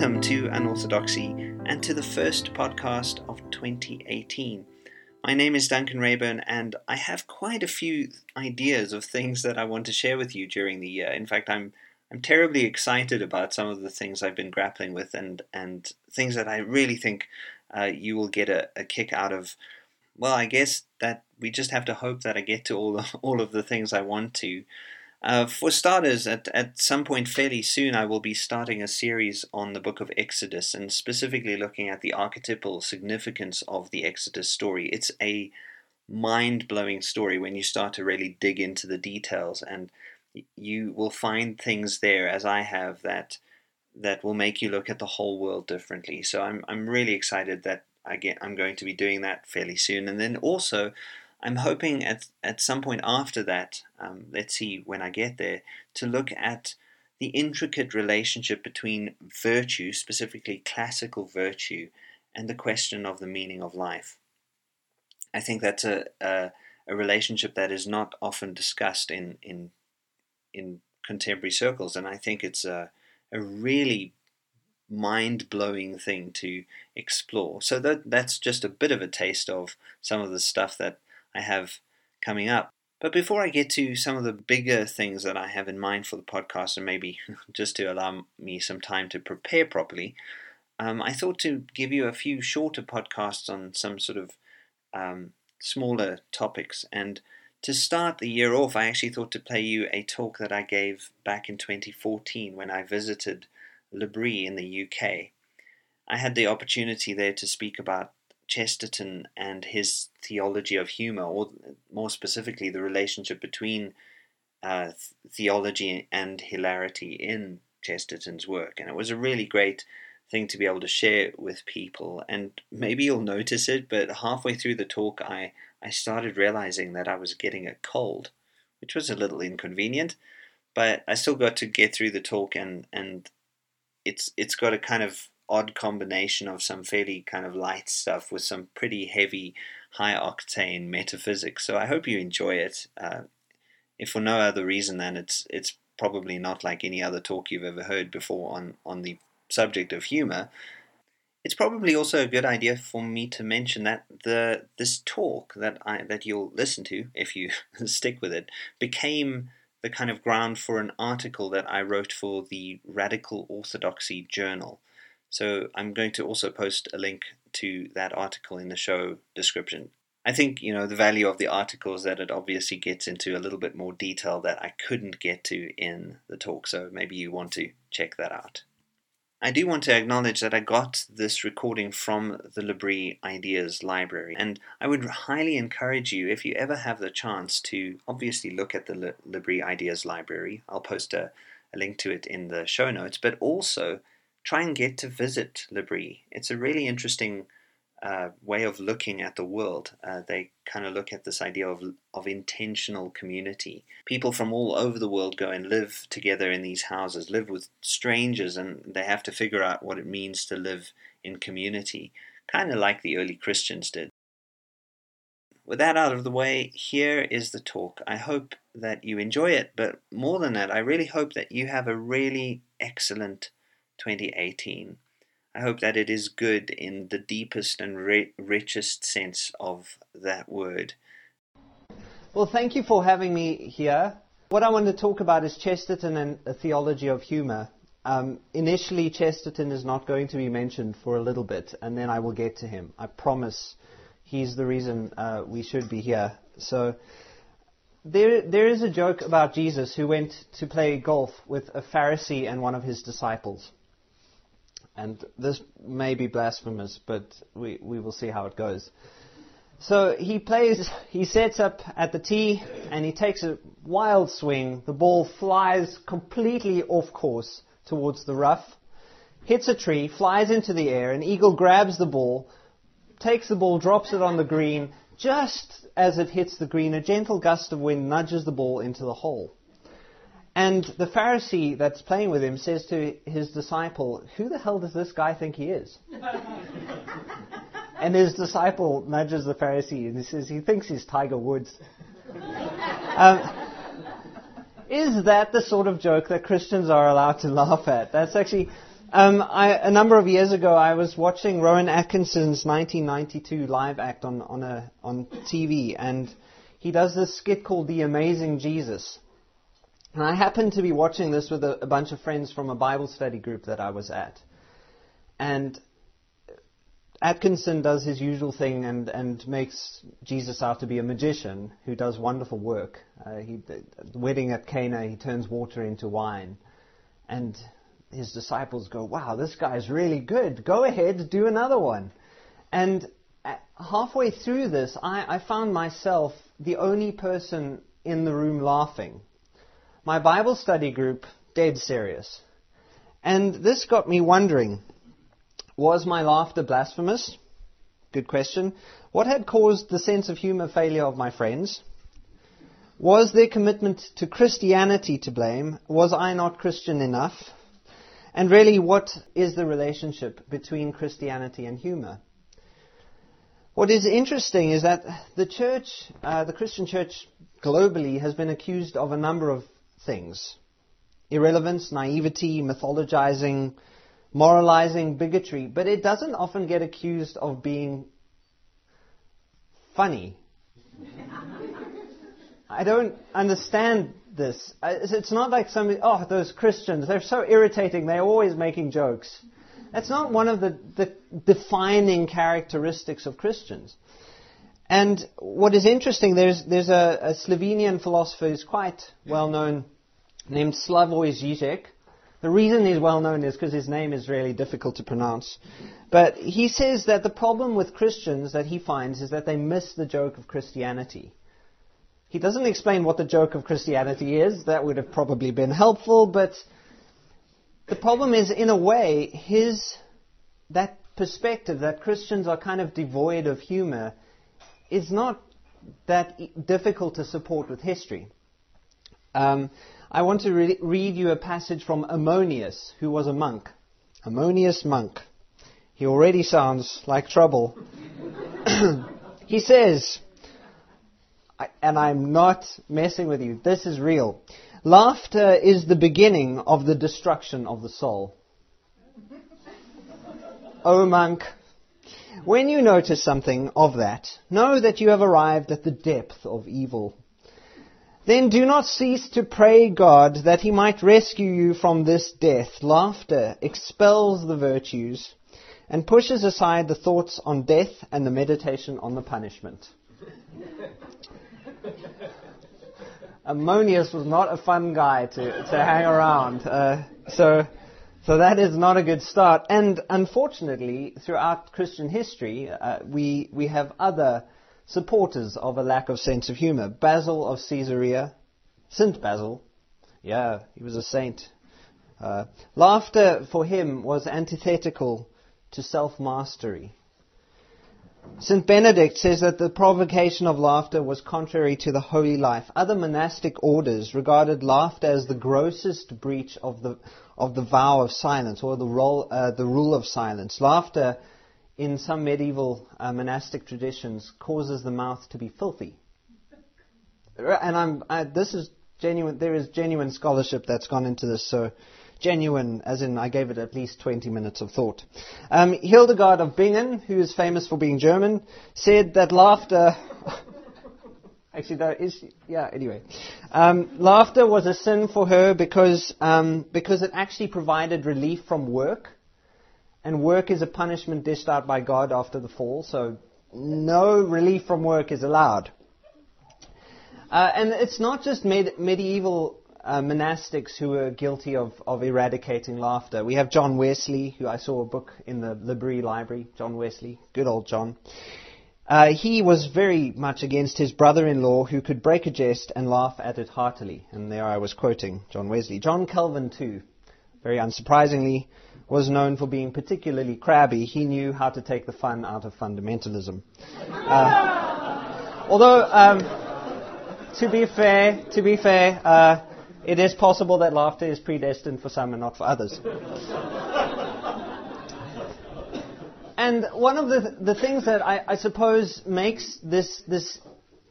welcome to Unorthodoxy and to the first podcast of 2018. My name is Duncan Reyburn, and I have quite a few ideas of things that I want to share with you during the year. In fact, I'm I'm terribly excited about some of the things I've been grappling with, and and things that I really think uh, you will get a, a kick out of. Well, I guess that we just have to hope that I get to all of, all of the things I want to. Uh, for starters, at, at some point fairly soon, I will be starting a series on the book of Exodus and specifically looking at the archetypal significance of the Exodus story. It's a mind blowing story when you start to really dig into the details, and you will find things there, as I have, that that will make you look at the whole world differently. So I'm I'm really excited that I get I'm going to be doing that fairly soon, and then also I'm hoping at, at some point after that, um, let's see when I get there, to look at the intricate relationship between virtue, specifically classical virtue, and the question of the meaning of life. I think that's a, a, a relationship that is not often discussed in, in, in contemporary circles, and I think it's a, a really mind blowing thing to explore. So that that's just a bit of a taste of some of the stuff that I have coming up. But before I get to some of the bigger things that I have in mind for the podcast, and maybe just to allow me some time to prepare properly, um, I thought to give you a few shorter podcasts on some sort of um, smaller topics. And to start the year off, I actually thought to play you a talk that I gave back in 2014 when I visited L'Abri in the UK. I had the opportunity there to speak about Chesterton and his theology of humor, or more specifically, the relationship between uh, theology and hilarity in Chesterton's work. And it was a really great thing to be able to share with people. And maybe you'll notice it, but halfway through the talk, I, I started realizing that I was getting a cold, which was a little inconvenient. But I still got to get through the talk, and, and it's it's got a kind of odd combination of some fairly kind of light stuff with some pretty heavy, high octane metaphysics. So I hope you enjoy it. Uh, if for no other reason than it's it's probably not like any other talk you've ever heard before on on the subject of humor. It's probably also a good idea for me to mention that the this talk that I that you'll listen to if you stick with it became the kind of ground for an article that I wrote for the Radical Orthodoxy Journal. So I'm going to also post a link to that article in the show description. I think, you know, the value of the article is that it obviously gets into a little bit more detail that I couldn't get to in the talk, so maybe you want to check that out. I do want to acknowledge that I got this recording from the L'Abri Ideas Library, and I would highly encourage you, if you ever have the chance, to obviously look at the L'Abri Ideas Library. I'll post a, a link to it in the show notes, but also try and get to visit L'Abri. It's a really interesting uh, way of looking at the world. Uh, they kind of look at this idea of, of intentional community. People from all over the world go and live together in these houses, live with strangers, and they have to figure out what it means to live in community, kind of like the early Christians did. With that out of the way, here is the talk. I hope that you enjoy it, but more than that, I really hope that you have a really excellent 2018. I hope that it is good in the deepest and ri- richest sense of that word. Well, thank you for having me here. What I want to talk about is Chesterton and a theology of humor. Um, initially, Chesterton is not going to be mentioned for a little bit, and then I will get to him. I promise he's the reason uh, we should be here. So, there, there is a joke about Jesus who went to play golf with a Pharisee and one of his disciples. And this may be blasphemous, but we, we will see how it goes. So he plays, he sets up at the tee and he takes a wild swing. The ball flies completely off course towards the rough, hits a tree, flies into the air. An eagle grabs the ball, takes the ball, drops it on the green. Just as it hits the green, a gentle gust of wind nudges the ball into the hole. And the Pharisee that's playing with him says to his disciple, Who the hell does this guy think he is? and his disciple nudges the Pharisee and he says, He thinks he's Tiger Woods. um, is that the sort of joke that Christians are allowed to laugh at? That's actually Um, I, a number of years ago, I was watching Rowan Atkinson's 1992 live act on, on, a, on TV, and he does this skit called The Amazing Jesus. And I happened to be watching this with a, a bunch of friends from a Bible study group that I was at. And Atkinson does his usual thing and, and makes Jesus out to be a magician who does wonderful work. Uh, he, the wedding at Cana, he turns water into wine. And his disciples go, Wow, this guy's really good. Go ahead, do another one. And halfway through this, I, I found myself the only person in the room laughing. My Bible study group, dead serious. And this got me wondering was my laughter blasphemous? Good question. What had caused the sense of humor failure of my friends? Was their commitment to Christianity to blame? Was I not Christian enough? And really, what is the relationship between Christianity and humor? What is interesting is that the church, uh, the Christian church globally, has been accused of a number of things irrelevance, naivety, mythologizing, moralizing, bigotry, but it doesn't often get accused of being funny. I don't understand this. Uh, it's not like somebody, oh, those Christians, they're so irritating, they're always making jokes. That's not one of the, the defining characteristics of Christians. And what is interesting, there's, there's a, a Slovenian philosopher who's quite well known named Slavoj Žižek. The reason he's well known is because his name is really difficult to pronounce. But he says that the problem with Christians that he finds is that they miss the joke of Christianity. He doesn't explain what the joke of Christianity is. That would have probably been helpful, but the problem is, in a way, his that perspective that Christians are kind of devoid of humor is not that difficult to support with history. Um, I want to re- read you a passage from Ammonius, who was a monk. Ammonius monk. He already sounds like trouble. he says, and I'm not messing with you. This is real. Laughter is the beginning of the destruction of the soul. O monk, when you notice something of that, know that you have arrived at the depth of evil. Then do not cease to pray God that he might rescue you from this death. Laughter expels the virtues and pushes aside the thoughts on death and the meditation on the punishment. Ammonius was not a fun guy to, to hang around. Uh, so, so that is not a good start. And unfortunately, throughout Christian history, uh, we, we have other supporters of a lack of sense of humor. Basil of Caesarea, Saint Basil, yeah, he was a saint. Uh, laughter for him was antithetical to self mastery. St. Benedict says that the provocation of laughter was contrary to the holy life. Other monastic orders regarded laughter as the grossest breach of the, of the vow of silence or the, role, uh, the rule of silence. Laughter, in some medieval uh, monastic traditions, causes the mouth to be filthy. And I, this is genuine, there is genuine scholarship that's gone into this, so genuine, as in I gave it at least 20 minutes of thought. Um, Hildegard of Bingen, who is famous for being German, said that laughter. Actually, that is yeah. Anyway, um, laughter was a sin for her because um, because it actually provided relief from work, and work is a punishment dished out by God after the fall. So no relief from work is allowed. Uh, and it's not just med- medieval uh, monastics who were guilty of, of eradicating laughter. We have John Wesley, who I saw a book in the L'Abri Library. John Wesley, good old John. Uh, he was very much against his brother-in-law who could break a jest and laugh at it heartily. And there I was quoting John Wesley. John Calvin, too, very unsurprisingly, was known for being particularly crabby. He knew how to take the fun out of fundamentalism. Uh, although, um, to be fair, to be fair, uh, it is possible that laughter is predestined for some and not for others. And one of the, the things that I, I suppose makes this, this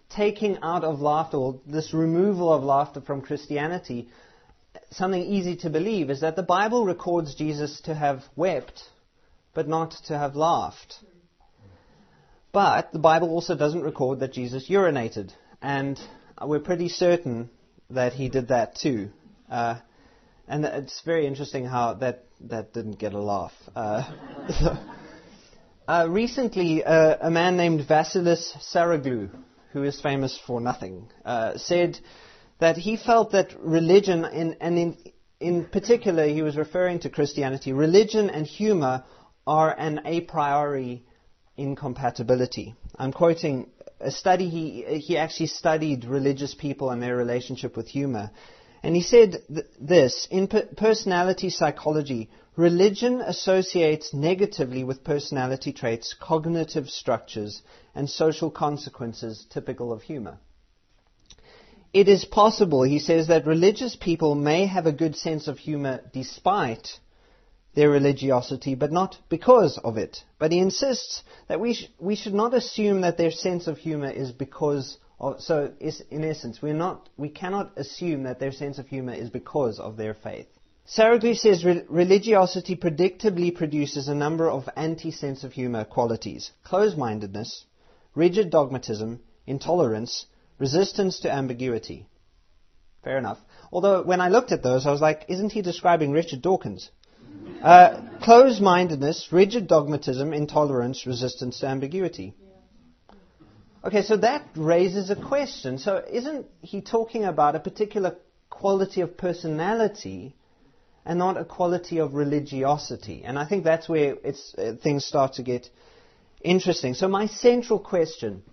taking out of laughter, or this removal of laughter from Christianity, something easy to believe is that the Bible records Jesus to have wept, but not to have laughed. But the Bible also doesn't record that Jesus urinated, and we're pretty certain that he did that too. Uh, and it's very interesting how that, that didn't get a laugh. Uh, uh, recently, uh, a man named Vasilis Saroglou, who is famous for nothing, uh, said that he felt that religion, in, and in, in particular, he was referring to Christianity, religion and humor are an a priori incompatibility. I'm quoting a study, he, he actually studied religious people and their relationship with humor. And he said th- this In personality psychology, religion associates negatively with personality traits, cognitive structures, and social consequences typical of humor. It is possible, he says, that religious people may have a good sense of humor despite their religiosity, but not because of it. But he insists that we, sh- we should not assume that their sense of humor is because of, so in essence, we're not, we cannot assume that their sense of humor is because of their faith. Saroglou says re- religiosity predictably produces a number of anti-sense of humor qualities. Closed-mindedness, rigid dogmatism, intolerance, resistance to ambiguity. Fair enough. Although when I looked at those, I was like, isn't he describing Richard Dawkins? Uh, closed mindedness, rigid dogmatism, intolerance, resistance to ambiguity. Okay, so that raises a question. So, isn't he talking about a particular quality of personality and not a quality of religiosity? And I think that's where uh, things start to get interesting. So, my central question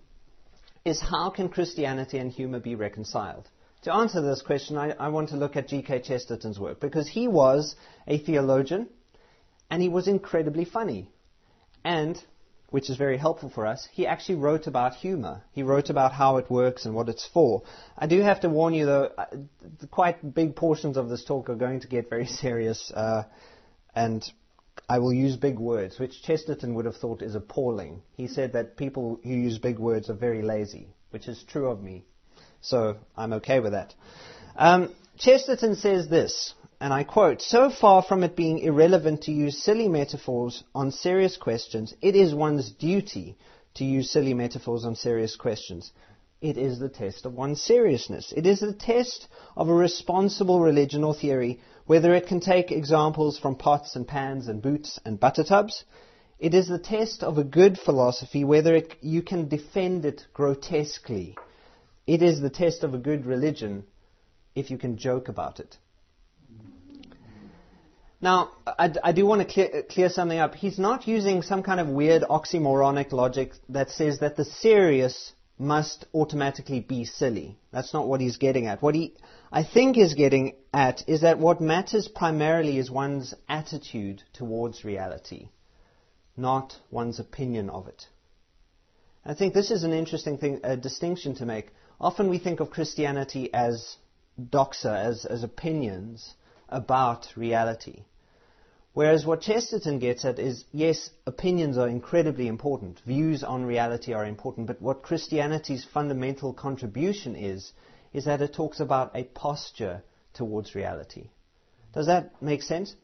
is how can Christianity and humor be reconciled? To answer this question, I, I want to look at G.K. Chesterton's work because he was a theologian and he was incredibly funny. And, which is very helpful for us, he actually wrote about humor. He wrote about how it works and what it's for. I do have to warn you, though, uh, quite big portions of this talk are going to get very serious, uh, and I will use big words, which Chesterton would have thought is appalling. He said that people who use big words are very lazy, which is true of me. So I'm okay with that. Um, Chesterton says this, and I quote, So far from it being irrelevant to use silly metaphors on serious questions, it is one's duty to use silly metaphors on serious questions. It is the test of one's seriousness. It is the test of a responsible religion or theory, whether it can take examples from pots and pans and boots and butter tubs. It is the test of a good philosophy, whether it, you can defend it grotesquely it is the test of a good religion if you can joke about it. Now, I, I do want to clear, clear, something up. He's not using some kind of weird oxymoronic logic that says that the serious must automatically be silly. That's not what he's getting at. What he, I think, is getting at is that what matters primarily is one's attitude towards reality, not one's opinion of it. I think this is an interesting thing, a distinction to make. Often we think of Christianity as doxa, as, as opinions about reality. Whereas what Chesterton gets at is yes, opinions are incredibly important, views on reality are important, but what Christianity's fundamental contribution is, is that it talks about a posture towards reality. Does that make sense?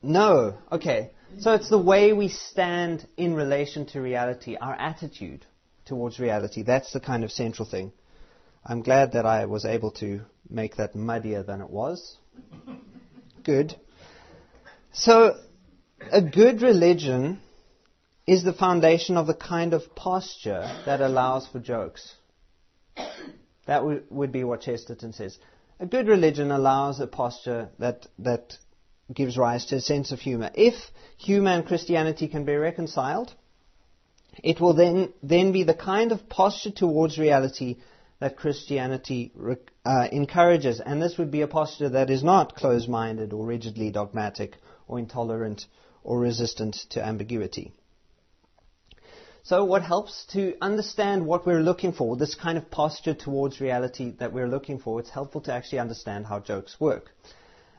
No. Okay. So it's the way we stand in relation to reality, our attitude towards reality. That's the kind of central thing. I'm glad that I was able to make that muddier than it was. Good. So, a good religion is the foundation of the kind of posture that allows for jokes. That w- would be what Chesterton says. A good religion allows a posture that, that gives rise to a sense of humor. If humor and Christianity can be reconciled, it will then, then be the kind of posture towards reality that Christianity uh, encourages. And this would be a posture that is not closed minded or rigidly dogmatic or intolerant or resistant to ambiguity. So, what helps to understand what we're looking for, this kind of posture towards reality that we're looking for, it's helpful to actually understand how jokes work.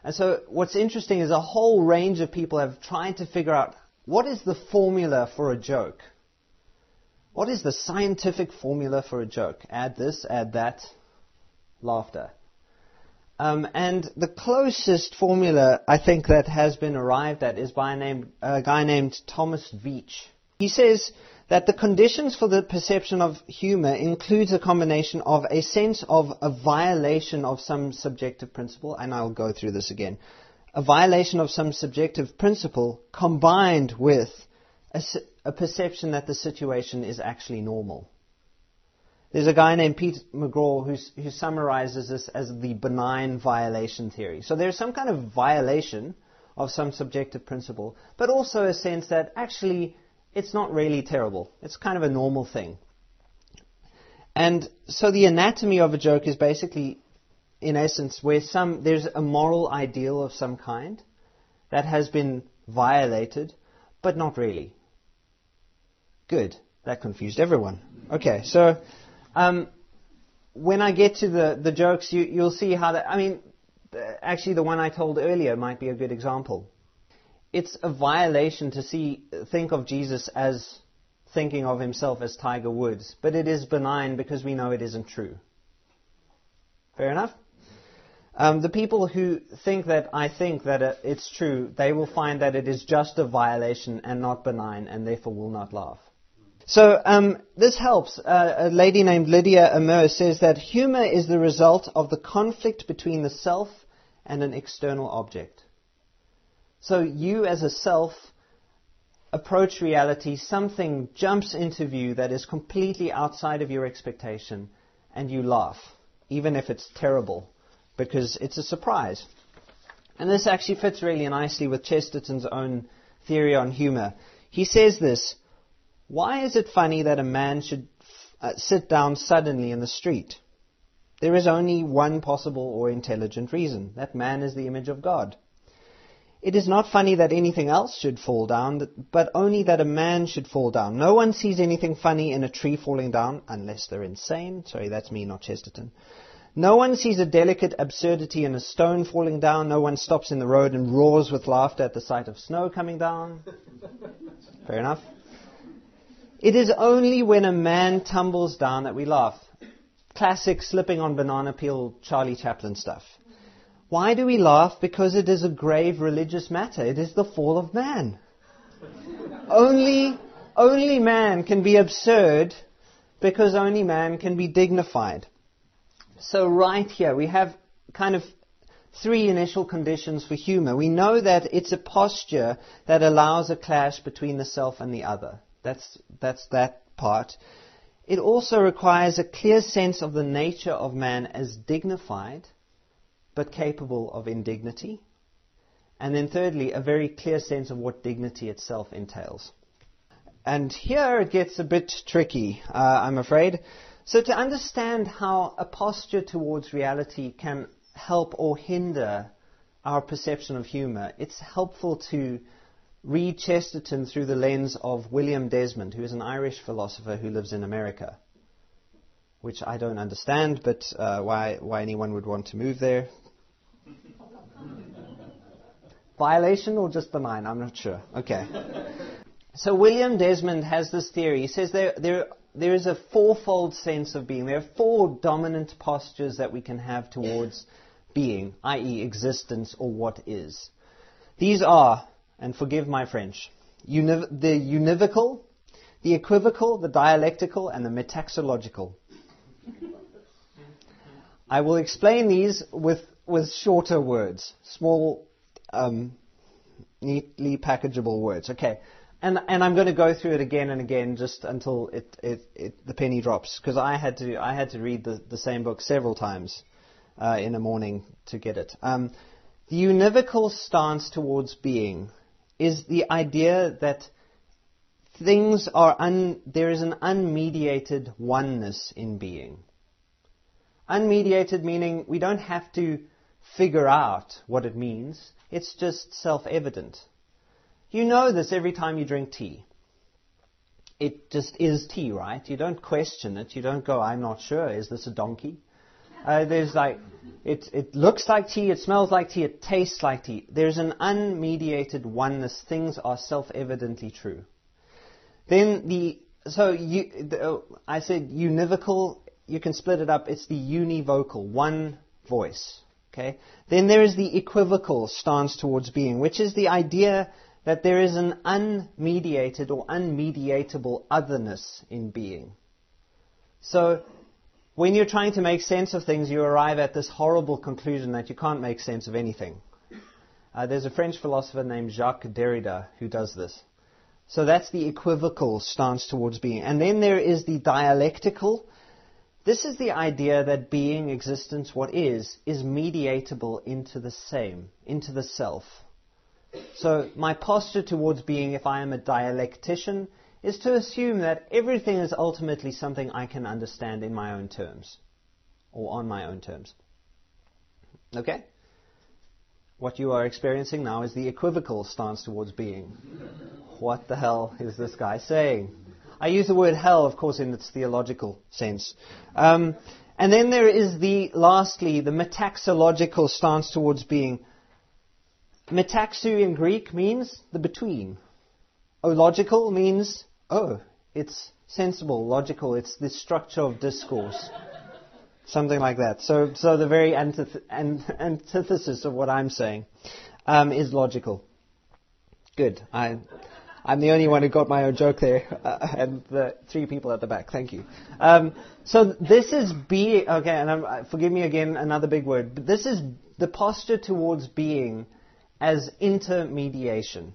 And so, what's interesting is a whole range of people have tried to figure out what is the formula for a joke. What is the scientific formula for a joke? Add this, add that, laughter. Um, and the closest formula I think that has been arrived at is by a, name, a guy named Thomas Veatch. He says that the conditions for the perception of humor includes a combination of a sense of a violation of some subjective principle, and I'll go through this again, a violation of some subjective principle combined with a, a perception that the situation is actually normal. There's a guy named Pete McGraw who summarizes this as the benign violation theory. So there's some kind of violation of some subjective principle, but also a sense that actually it's not really terrible. It's kind of a normal thing. And so the anatomy of a joke is basically, in essence, where some there's a moral ideal of some kind that has been violated, but not really. Good. That confused everyone. Okay, so um, when I get to the, the jokes, you, you'll see how that, I mean, actually the one I told earlier might be a good example. It's a violation to see, think of Jesus as thinking of himself as Tiger Woods, but it is benign because we know it isn't true. Fair enough? Um, the people who think that I think that uh, it's true, they will find that it is just a violation and not benign, and therefore will not laugh. So um, this helps. Uh, a lady named Lydia Amir says that humor is the result of the conflict between the self and an external object. So you as a self approach reality, something jumps into view that is completely outside of your expectation, and you laugh, even if it's terrible, because it's a surprise. And this actually fits really nicely with Chesterton's own theory on humor. He says this why is it funny that a man should uh, sit down suddenly in the street? There is only one possible or intelligent reason. That man is the image of God. It is not funny that anything else should fall down, but only that a man should fall down. No one sees anything funny in a tree falling down, unless they're insane. Sorry, that's me, not Chesterton. No one sees a delicate absurdity in a stone falling down. No one stops in the road and roars with laughter at the sight of snow coming down. Fair enough. It is only when a man tumbles down that we laugh. Classic slipping on banana peel Charlie Chaplin stuff. Why do we laugh? Because it is a grave religious matter. It is the fall of man. only, only man can be absurd because only man can be dignified. So right here we have kind of three initial conditions for humor. We know that it's a posture that allows a clash between the self and the other. That's, that's that part. It also requires a clear sense of the nature of man as dignified, but capable of indignity. And then thirdly, a very clear sense of what dignity itself entails. And here it gets a bit tricky, uh, I'm afraid. So to understand how a posture towards reality can help or hinder our perception of humor, it's helpful to read Chesterton through the lens of William Desmond, who is an Irish philosopher who lives in America, which I don't understand, but uh, why, why anyone would want to move there. Violation or just benign? I'm not sure. Okay. So William Desmond has this theory. He says there, there, there is a fourfold sense of being. There are four dominant postures that we can have towards being, i.e., existence or what is. These are and forgive my French, univ- the univocal, the equivocal, the dialectical, and the metaxological. I will explain these with, with shorter words, small, um, neatly packageable words. Okay. And, and I'm going to go through it again and again just until it, it, it the penny drops because I had to I had to read the, the same book several times uh, in a morning to get it. Um, the univocal stance towards being is the idea that things are un, there is an unmediated oneness in being. Unmediated meaning we don't have to figure out what it means. It's just self-evident. You know this every time you drink tea. It just is tea, right? You don't question it. You don't go, I'm not sure. Is this a donkey? Uh, there's like, it, it looks like tea, it smells like tea, it tastes like tea. There's an unmediated oneness. Things are self-evidently true. Then the, so you, the, uh, I said univocal, you can split it up. It's the univocal, one voice. Okay? Then there is the equivocal stance towards being, which is the idea that there is an unmediated or unmediatable otherness in being. So, when you're trying to make sense of things, you arrive at this horrible conclusion that you can't make sense of anything. Uh, there's a French philosopher named Jacques Derrida who does this. So that's the equivocal stance towards being. And then there is the dialectical. This is the idea that being, existence, what is, is mediatable into the same, into the self. So my posture towards being, if I am a dialectician, is to assume that everything is ultimately something I can understand in my own terms, or on my own terms. Okay? What you are experiencing now is the equivocal stance towards being. What the hell is this guy saying? I use the word hell, of course, in its theological sense. Um, and then there is the, lastly, the metaxological stance towards being. Metaxu in Greek means the between. Ological means, oh, it's sensible, logical, it's the structure of discourse. Something like that. So, so the very antith- antithesis of what I'm saying um, is logical. Good. I, I'm the only one who got my own joke there, uh, and the three people at the back. Thank you. Um, so this is being okay, and I'm, uh, forgive me again, another big word, but this is the posture towards being as intermediation.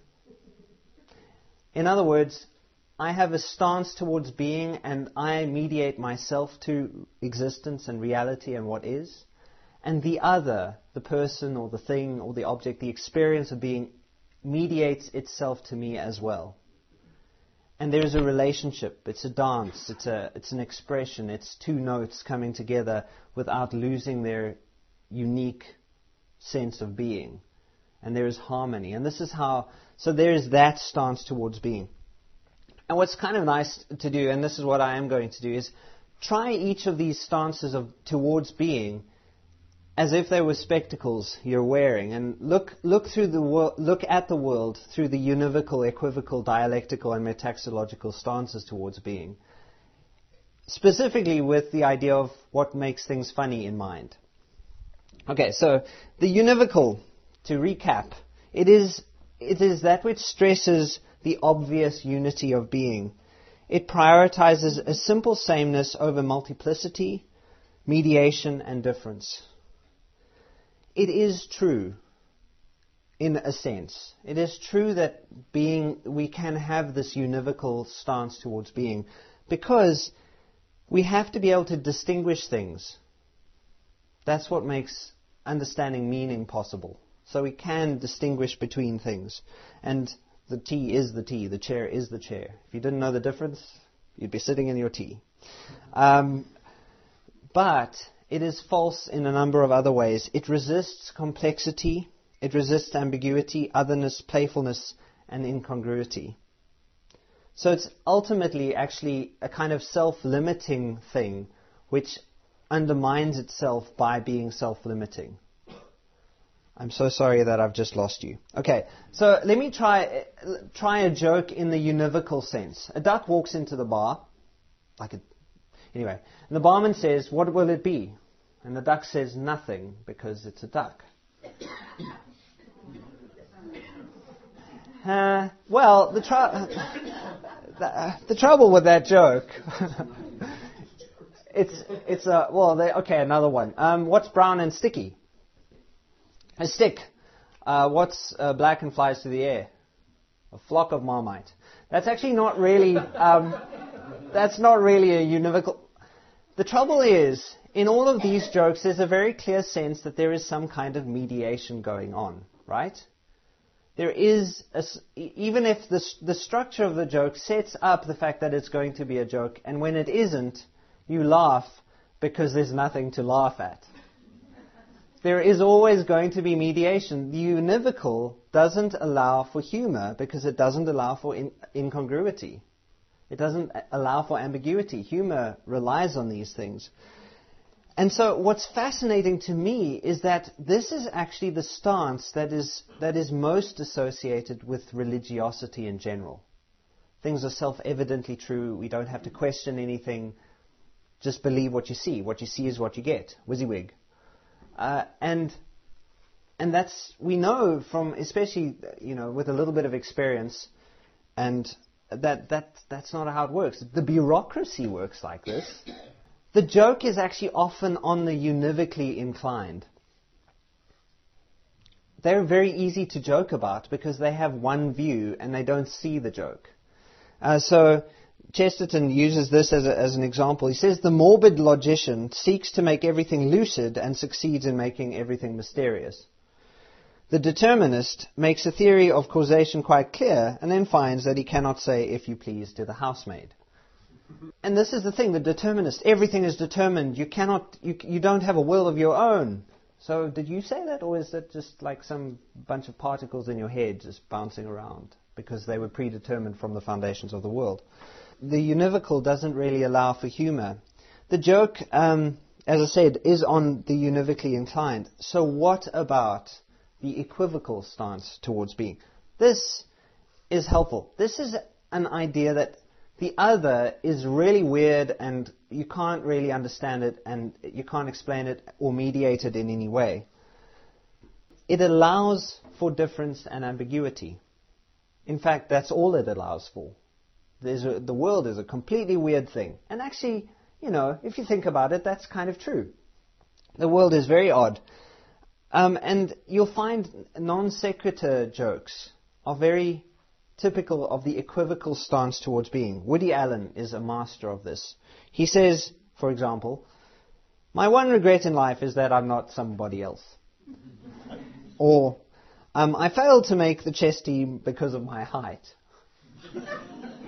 In other words, I have a stance towards being and I mediate myself to existence and reality and what is. And the other, the person or the thing or the object, the experience of being, mediates itself to me as well. And there is a relationship. It's a dance. It's, a, it's an expression. It's two notes coming together without losing their unique sense of being and there is harmony. And this is how, so there is that stance towards being. And what's kind of nice to do, and this is what I am going to do, is try each of these stances of towards being as if they were spectacles you're wearing, and look look through the look at the world through the univocal, equivocal, dialectical, and metaxological stances towards being. Specifically, with the idea of what makes things funny in mind. Okay, so the univocal to recap, it is, it is that which stresses the obvious unity of being. It prioritizes a simple sameness over multiplicity, mediation, and difference. It is true, in a sense. It is true that being, we can have this univocal stance towards being because we have to be able to distinguish things. That's what makes understanding meaning possible. So we can distinguish between things. And the tea is the tea, the chair is the chair. If you didn't know the difference, you'd be sitting in your tea. Um, but it is false in a number of other ways. It resists complexity, it resists ambiguity, otherness, playfulness, and incongruity. So it's ultimately actually a kind of self limiting thing which undermines itself by being self limiting. I'm so sorry that I've just lost you. Okay, so let me try try a joke in the univocal sense. A duck walks into the bar, like a, anyway, and the barman says, "What will it be?" And the duck says, "Nothing," because it's a duck. Uh, well, the, the, the trouble with that joke, it's it's a well, they, okay, another one. Um, what's brown and sticky? A stick. Uh, what's uh, black and flies through the air? A flock of marmite. That's actually not really. Um, that's not really a univocal. The trouble is, in all of these jokes, there's a very clear sense that there is some kind of mediation going on, right? There is, a, even if the, the structure of the joke sets up the fact that it's going to be a joke, and when it isn't, you laugh because there's nothing to laugh at there is always going to be mediation. The univocal doesn't allow for humor because it doesn't allow for in- incongruity. It doesn't allow for ambiguity. Humor relies on these things. And so what's fascinating to me is that this is actually the stance that is, that is most associated with religiosity in general. Things are self-evidently true. We don't have to question anything. Just believe what you see. What you see is what you get. WYSIWYG. Uh, and and that's we know from especially you know with a little bit of experience, and that that that's not how it works. The bureaucracy works like this. The joke is actually often on the univocally inclined. They're very easy to joke about because they have one view and they don't see the joke. Uh, so Chesterton uses this as, a, as, an example. He says the morbid logician seeks to make everything lucid and succeeds in making everything mysterious. The determinist makes a theory of causation quite clear and then finds that he cannot say, if you please, to the housemaid. And this is the thing, the determinist, everything is determined. You cannot, you, you don't have a will of your own. So did you say that, or is that just like some bunch of particles in your head just bouncing around because they were predetermined from the foundations of the world? The univocal doesn't really allow for humor. The joke, um, as I said, is on the univocally inclined. So what about the equivocal stance towards being. This is helpful. This is an idea that the other is really weird and you can't really understand it and you can't explain it or mediate it in any way. It allows for difference and ambiguity. In fact, that's all it allows for. A, the world is a completely weird thing. And actually, you know, if you think about it, that's kind of true. The world is very odd. Um, and you'll find non sequitur jokes are very typical of the equivocal stance towards being. Woody Allen is a master of this. He says, for example, My one regret in life is that I'm not somebody else. or, um, I failed to make the chess team because of my height.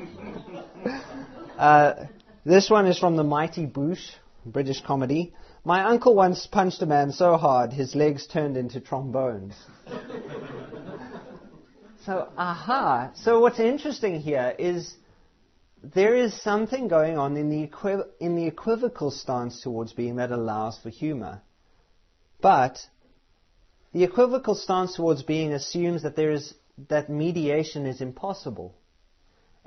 uh, this one is from the Mighty Boosh, British comedy. My uncle once punched a man so hard his legs turned into trombones. so, aha. So what's interesting here is there is something going on in the, in the equivocal stance towards being that allows for humor. But the equivocal stance towards being assumes that there is that mediation is impossible.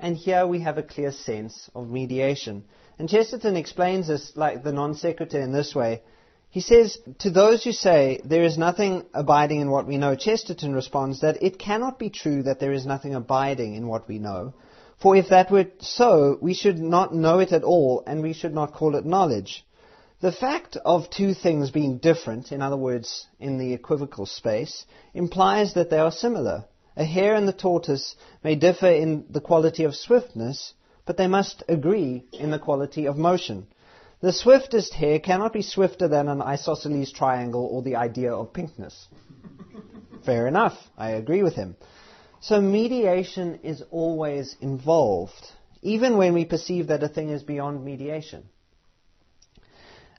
And here we have a clear sense of mediation. And Chesterton explains this, like the non sequitur, in this way. He says, To those who say there is nothing abiding in what we know, Chesterton responds that it cannot be true that there is nothing abiding in what we know. For if that were so, we should not know it at all, and we should not call it knowledge. The fact of two things being different, in other words, in the equivocal space, implies that they are similar. A hare and the tortoise may differ in the quality of swiftness, but they must agree in the quality of motion. The swiftest hare cannot be swifter than an isosceles triangle or the idea of pinkness. Fair enough, I agree with him. So mediation is always involved, even when we perceive that a thing is beyond mediation.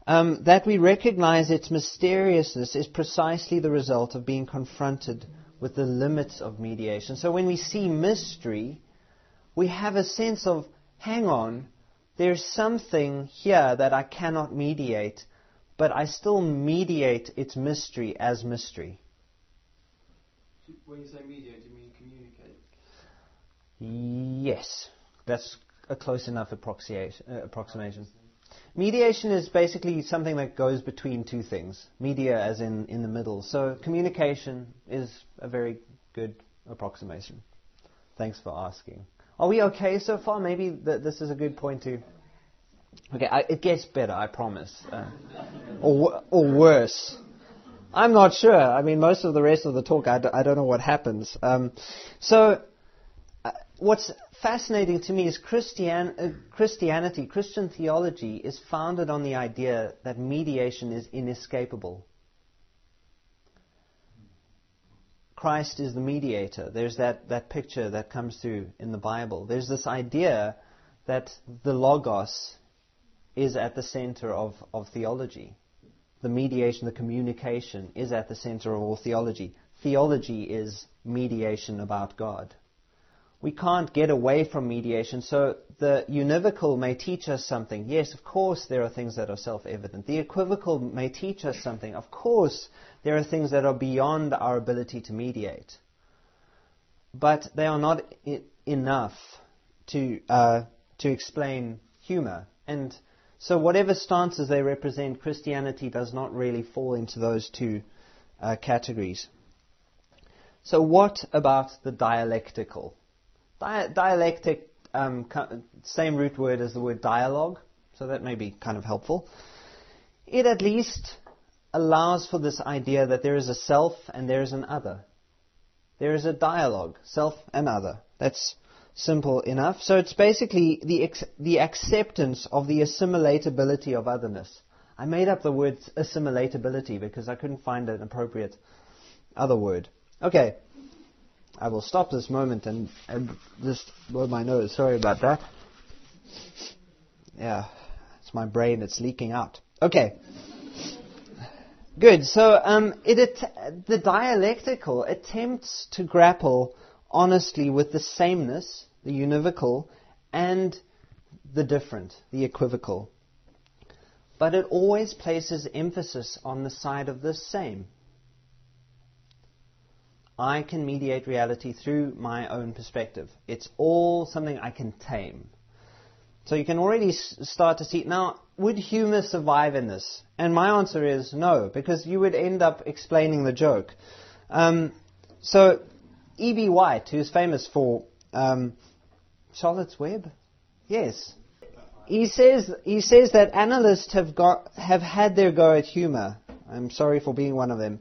Um, that we recognize its mysteriousness is precisely the result of being confronted with the limits of mediation. So when we see mystery, we have a sense of hang on, there's something here that I cannot mediate, but I still mediate its mystery as mystery. When you say mediate, you mean communicate? Yes, that's a close enough uh, approximation. Mediation is basically something that goes between two things. Media as in in the middle. So communication is a very good approximation. Thanks for asking. Are we okay so far? Maybe th- this is a good point to. Okay, I, it gets better, I promise. Uh, or, or worse. I'm not sure. I mean, most of the rest of the talk, I d- I don't know what happens. Um, so, uh, what's fascinating to me is Christian, uh, Christianity, Christian theology, is founded on the idea that mediation is inescapable. Christ is the mediator. There's that, that picture that comes through in the Bible. There's this idea that the Logos is at the center of, of theology. The mediation, the communication is at the center of all theology. Theology is mediation about God we can't get away from mediation. So the univocal may teach us something. Yes, of course, there are things that are self evident. The equivocal may teach us something. Of course, there are things that are beyond our ability to mediate. But they are not I- enough to, uh, to explain humor. And so, whatever stances they represent, Christianity does not really fall into those two uh, categories. So, what about the dialectical? Di- dialectic, um, same root word as the word dialogue, so that may be kind of helpful. It at least allows for this idea that there is a self and there is an other. There is a dialogue, self and other. That's simple enough. So it's basically the, ex- the acceptance of the assimilatability of otherness. I made up the word assimilatability because I couldn't find an appropriate other word. Okay. I will stop this moment and, and just blow my nose. Sorry about that. Yeah, it's my brain. It's leaking out. Okay. Good. So um, it the dialectical attempts to grapple honestly with the sameness, the univocal, and the different, the equivocal. But it always places emphasis on the side of the same. I can mediate reality through my own perspective. It's all something I can tame. So you can already start to see. Now, would humor survive in this? And my answer is no, because you would end up explaining the joke. Um, so, E.B. White, who's famous for um, Charlotte's Web, yes, he says he says that analysts have got have had their go at humor. I'm sorry for being one of them.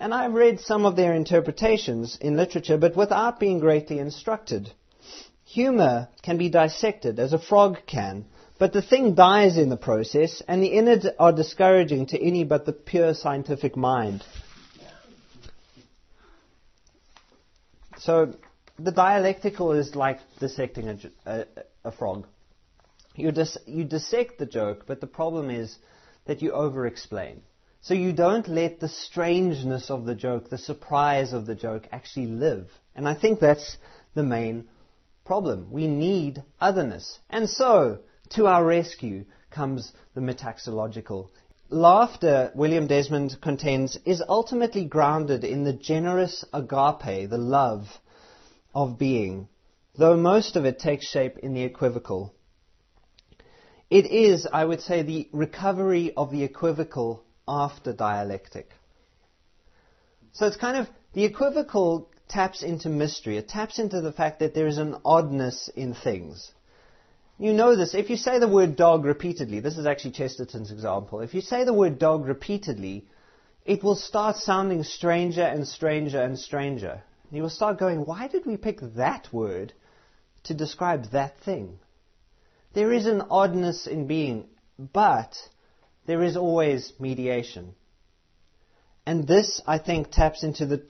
And I've read some of their interpretations in literature, but without being greatly instructed. Humor can be dissected as a frog can, but the thing dies in the process, and the innards are discouraging to any but the pure scientific mind. So, the dialectical is like dissecting a, a, a frog. You, dis, you dissect the joke, but the problem is that you over explain. So you don't let the strangeness of the joke, the surprise of the joke, actually live. And I think that's the main problem. We need otherness. And so, to our rescue comes the metaxological. Laughter, William Desmond contends, is ultimately grounded in the generous agape, the love of being, though most of it takes shape in the equivocal. It is, I would say, the recovery of the equivocal after dialectic. So it's kind of, the equivocal taps into mystery. It taps into the fact that there is an oddness in things. You know this. If you say the word dog repeatedly, this is actually Chesterton's example. If you say the word dog repeatedly, it will start sounding stranger and stranger and stranger. You will start going, why did we pick that word to describe that thing? There is an oddness in being, but there is always mediation. And this, I think, taps into the,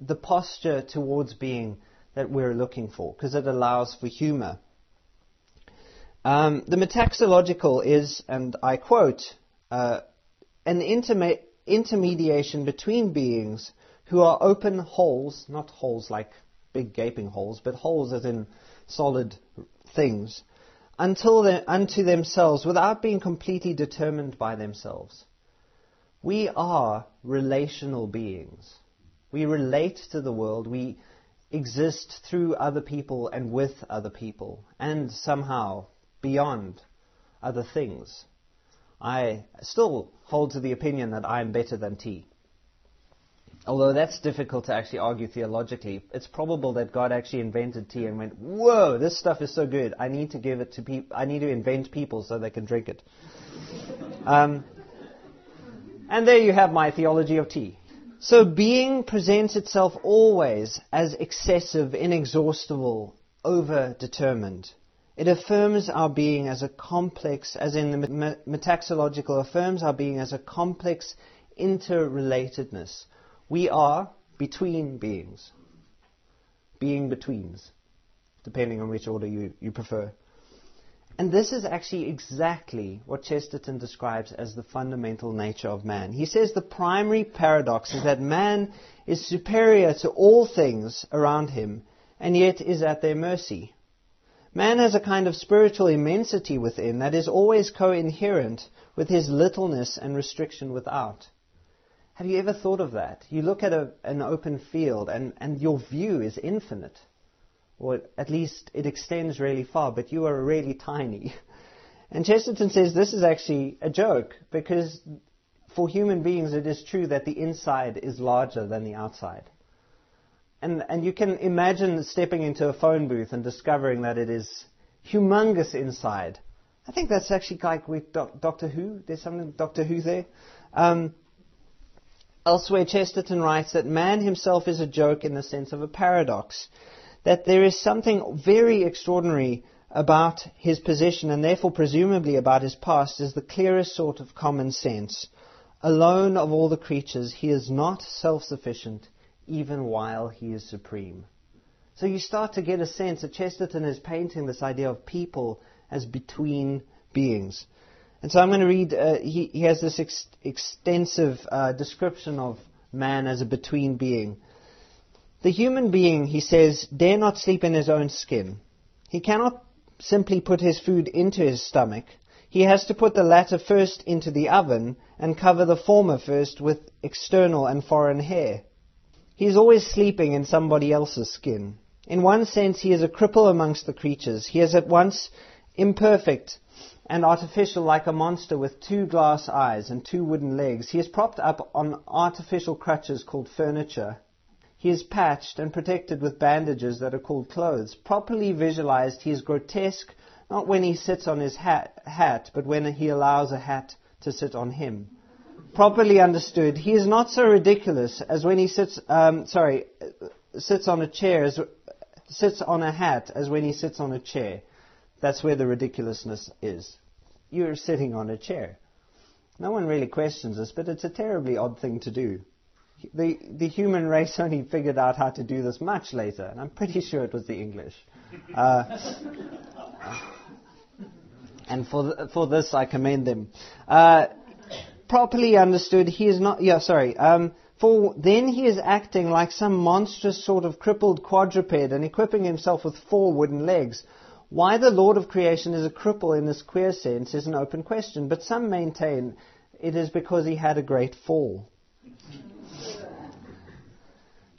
the posture towards being that we're looking for, because it allows for humor. Um, the metaxological is, and I quote, uh, an interme- intermediation between beings who are open wholes, not holes like big gaping holes, but wholes as in solid things, until they unto themselves without being completely determined by themselves. We are relational beings. We relate to the world. We exist through other people and with other people, and somehow beyond other things. I still hold to the opinion that I am better than tea. Although that's difficult to actually argue theologically, it's probable that God actually invented tea and went, "Whoa, this stuff is so good. I need to give it to people. I need to invent people so they can drink it." Um, and there you have my theology of tea. So being presents itself always as excessive, inexhaustible, over-determined. It affirms our being as a complex, as in the metaxological, affirms our being as a complex interrelatedness. We are between beings. Being betweens, depending on which order you, you prefer. And this is actually exactly what Chesterton describes as the fundamental nature of man. He says the primary paradox is that man is superior to all things around him and yet is at their mercy. Man has a kind of spiritual immensity within that is always coherent with his littleness and restriction without. Have you ever thought of that? You look at a, an open field and, and your view is infinite. Or at least it extends really far, but you are really tiny. And Chesterton says this is actually a joke because for human beings, it is true that the inside is larger than the outside. And, and you can imagine stepping into a phone booth and discovering that it is humongous inside. I think that's actually like with doc, Doctor Who. There's something Doctor Who there. Um, elsewhere, Chesterton writes that man himself is a joke in the sense of a paradox. That there is something very extraordinary about his position and therefore presumably about his past is the clearest sort of common sense. Alone of all the creatures, he is not self-sufficient even while he is supreme. So you start to get a sense that Chesterton is painting this idea of people as between beings. And so I'm going to read, uh, he, he, has this ex- extensive uh, description of man as a between being. The human being, he says, dare not sleep in his own skin. He cannot simply put his food into his stomach. He has to put the latter first into the oven and cover the former first with external and foreign hair. He is always sleeping in somebody else's skin. In one sense, he is a cripple amongst the creatures. He is at once imperfect and artificial like a monster with two glass eyes and two wooden legs. He is propped up on artificial crutches called furniture. He is patched and protected with bandages that are called clothes. Properly visualized, he is grotesque not when he sits on his hat, hat, but when he allows a hat to sit on him. Properly understood, he is not so ridiculous as when he sits, um, sorry, sits on a chair, as, sits on a hat as when he sits on a chair. That's where the ridiculousness is. You're sitting on a chair. No one really questions this, but it's a terribly odd thing to do the, the human race only figured out how to do this much later, and I'm pretty sure it was the English. Uh, and for, th- for this, I commend them. Uh, properly understood, he is not, yeah, sorry, um, for then he is acting like some monstrous sort of crippled quadruped and equipping himself with four wooden legs. Why the Lord of creation is a cripple in this queer sense is an open question, but some maintain it is because he had a great fall.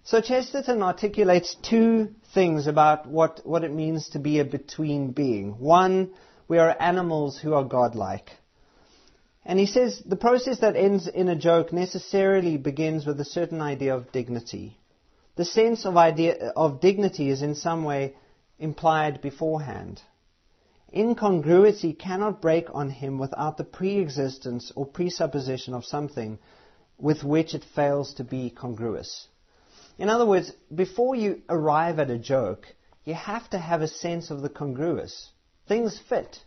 So Chesterton articulates two things about what, what it means to be a between being. One, we are animals who are godlike. And he says the process that ends in a joke necessarily begins with a certain idea of dignity. The sense of, idea, of dignity is in some way implied beforehand. Incongruity cannot break on him without the pre-existence or presupposition of something with which it fails to be congruous. In other words, before you arrive at a joke, you have to have a sense of the congruous. Things fit.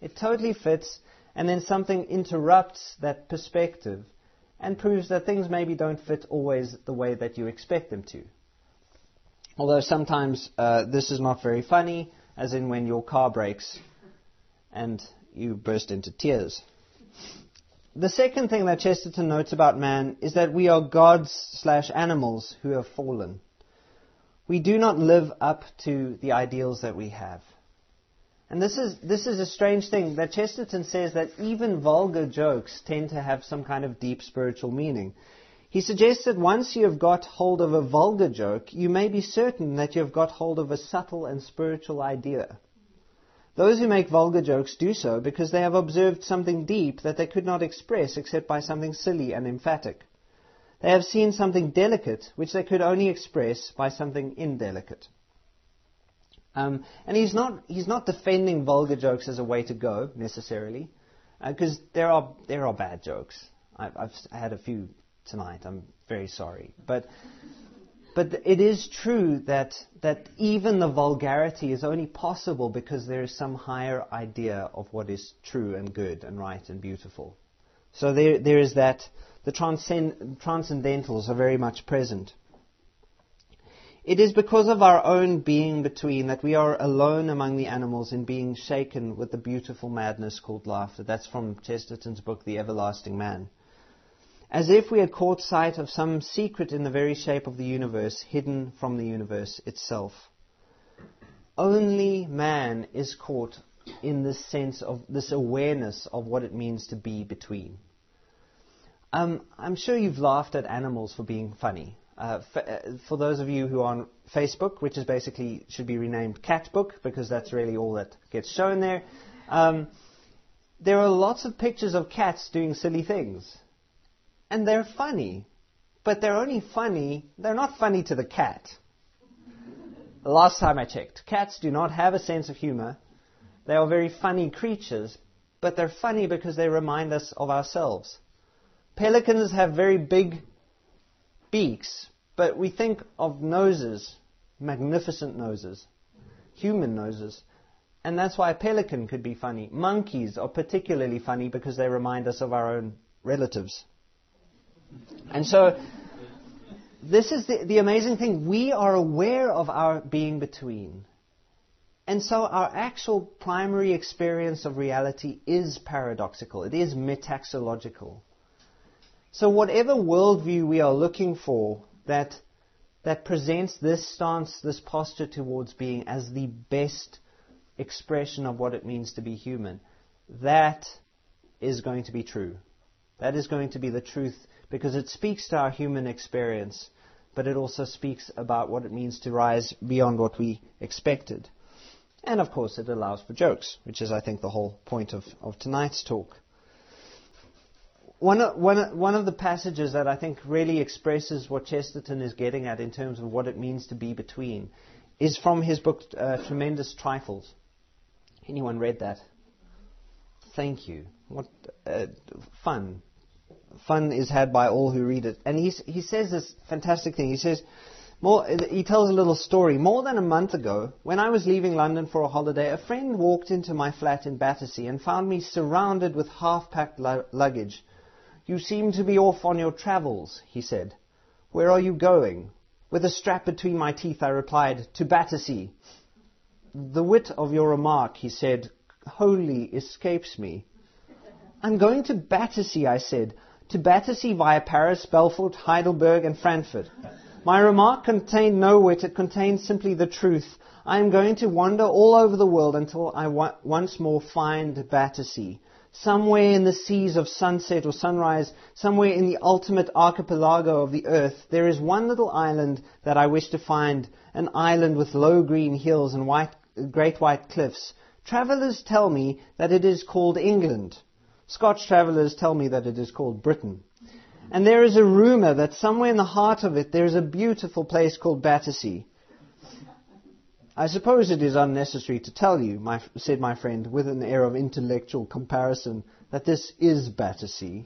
It totally fits, and then something interrupts that perspective and proves that things maybe don't fit always the way that you expect them to. Although sometimes uh, this is not very funny, as in when your car breaks and you burst into tears. The second thing that Chesterton notes about man is that we are gods slash animals who have fallen. We do not live up to the ideals that we have. And this is, this is a strange thing that Chesterton says that even vulgar jokes tend to have some kind of deep spiritual meaning. He suggests that once you have got hold of a vulgar joke, you may be certain that you have got hold of a subtle and spiritual idea. Those who make vulgar jokes do so because they have observed something deep that they could not express except by something silly and emphatic. They have seen something delicate which they could only express by something indelicate. Um, and he's not, he's not defending vulgar jokes as a way to go, necessarily, because uh, there, are, there are bad jokes. I've, I've had a few tonight. I'm very sorry. But but it is true that, that even the vulgarity is only possible because there is some higher idea of what is true and good and right and beautiful. So there, there is that, the transcend, transcendentals are very much present. It is because of our own being between that we are alone among the animals in being shaken with the beautiful madness called laughter. That's from Chesterton's book, The Everlasting Man as if we had caught sight of some secret in the very shape of the universe hidden from the universe itself. Only man is caught in this sense of this awareness of what it means to be between. Um, I'm sure you've laughed at animals for being funny. Uh, uh, for those of you who are on Facebook, which is basically should be renamed Catbook because that's really all that gets shown there. Um, there are lots of pictures of cats doing silly things. And they're funny. But they're only funny, they're not funny to the cat. Last time I checked, cats do not have a sense of humor. They are very funny creatures, but they're funny because they remind us of ourselves. Pelicans have very big beaks, but we think of noses, magnificent noses, human noses. And that's why a pelican could be funny. Monkeys are particularly funny because they remind us of our own relatives. And so, this is the, the amazing thing. We are aware of our being between. And so, our actual primary experience of reality is paradoxical, it is metaxological. So, whatever worldview we are looking for that, that presents this stance, this posture towards being as the best expression of what it means to be human, that is going to be true. That is going to be the truth because it speaks to our human experience, but it also speaks about what it means to rise beyond what we expected. And of course, it allows for jokes, which is, I think, the whole point of, of tonight's talk. One of, one, one of the passages that I think really expresses what Chesterton is getting at in terms of what it means to be between is from his book, uh, Tremendous Trifles. Anyone read that? Thank you. What uh, fun. Fun is had by all who read it. And he, he says this fantastic thing. He says, more, he tells a little story. More than a month ago, when I was leaving London for a holiday, a friend walked into my flat in Battersea and found me surrounded with half-packed lu- luggage you seem to be off on your travels, he said. Where are you going? With a strap between my teeth, I replied, To Battersea. The wit of your remark, he said, wholly escapes me. I'm going to Battersea, I said. To Battersea via Paris, Belfort, Heidelberg, and Frankfurt. My remark contained no wit, it contained simply the truth. I am going to wander all over the world until I wa- once more find Battersea somewhere in the seas of sunset or sunrise, somewhere in the ultimate archipelago of the earth, there is one little island that I wish to find, an island with low green hills and white, great white cliffs. Travellers tell me that it is called England. Scotch travellers tell me that it is called Britain. And there is a rumour that somewhere in the heart of it there is a beautiful place called Battersea. I suppose it is unnecessary to tell you, my, said my friend, with an air of intellectual comparison, that this is Battersea.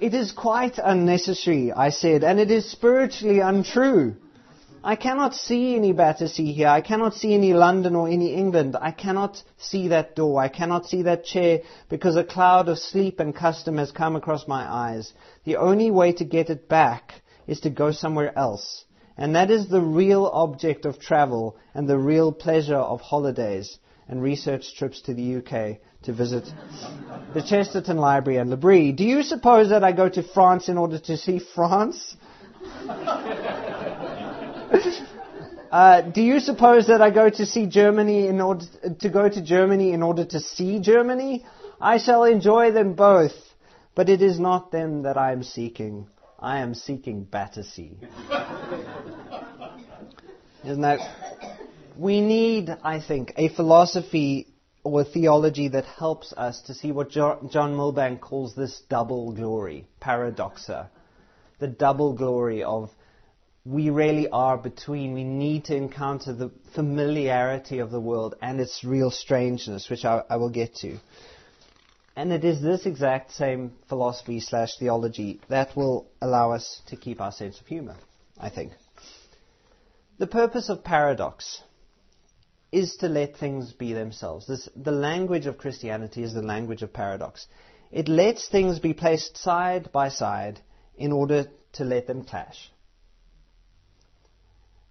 it is quite unnecessary, I said, and it is spiritually untrue. I cannot see any Battersea here. I cannot see any London or any England. I cannot see that door. I cannot see that chair because a cloud of sleep and custom has come across my eyes. The only way to get it back is to go somewhere else. And that is the real object of travel and the real pleasure of holidays and research trips to the UK to visit the Chesterton Library and L'Abri. Do you suppose that I go to France in order to see France? uh, do you suppose that I go to see Germany in order to go to Germany in order to see Germany? I shall enjoy them both, but it is not them that I am seeking. I am seeking Battersea. Isn't that? We need, I think, a philosophy or a theology that helps us to see what John Milbank calls this double glory, paradoxa. The double glory of we really are between. We need to encounter the familiarity of the world and its real strangeness, which I, I will get to. And it is this exact same philosophy slash theology that will allow us to keep our sense of humor, I think. The purpose of paradox is to let things be themselves. This, the language of Christianity is the language of paradox. It lets things be placed side by side in order to let them clash.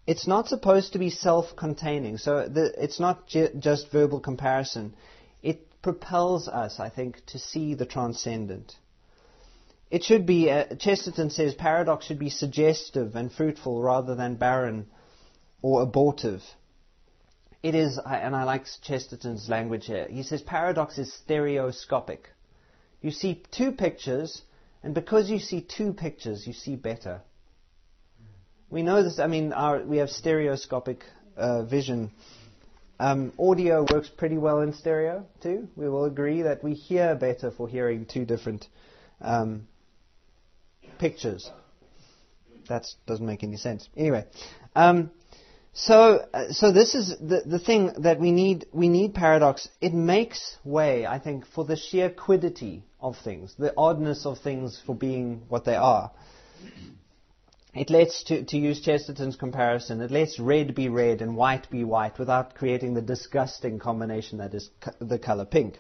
It's not supposed to be self containing, so the, it's not ju- just verbal comparison It propels us, I think, to see the transcendent. It should be, uh, Chesterton says, paradox should be suggestive and fruitful rather than barren or abortive. It is, and I like Chesterton's language here, he says paradox is stereoscopic. You see two pictures, and because you see two pictures, you see better. We know this, I mean, our, we have stereoscopic uh, vision. Um, audio works pretty well in stereo too. We will agree that we hear better for hearing two different um, pictures. That doesn't make any sense. Anyway, um, so uh, so this is the the thing that we need. We need paradox. It makes way, I think, for the sheer quiddity of things, the oddness of things for being what they are. It lets, to, to use Chesterton's comparison, it lets red be red and white be white without creating the disgusting combination that is co- the color pink.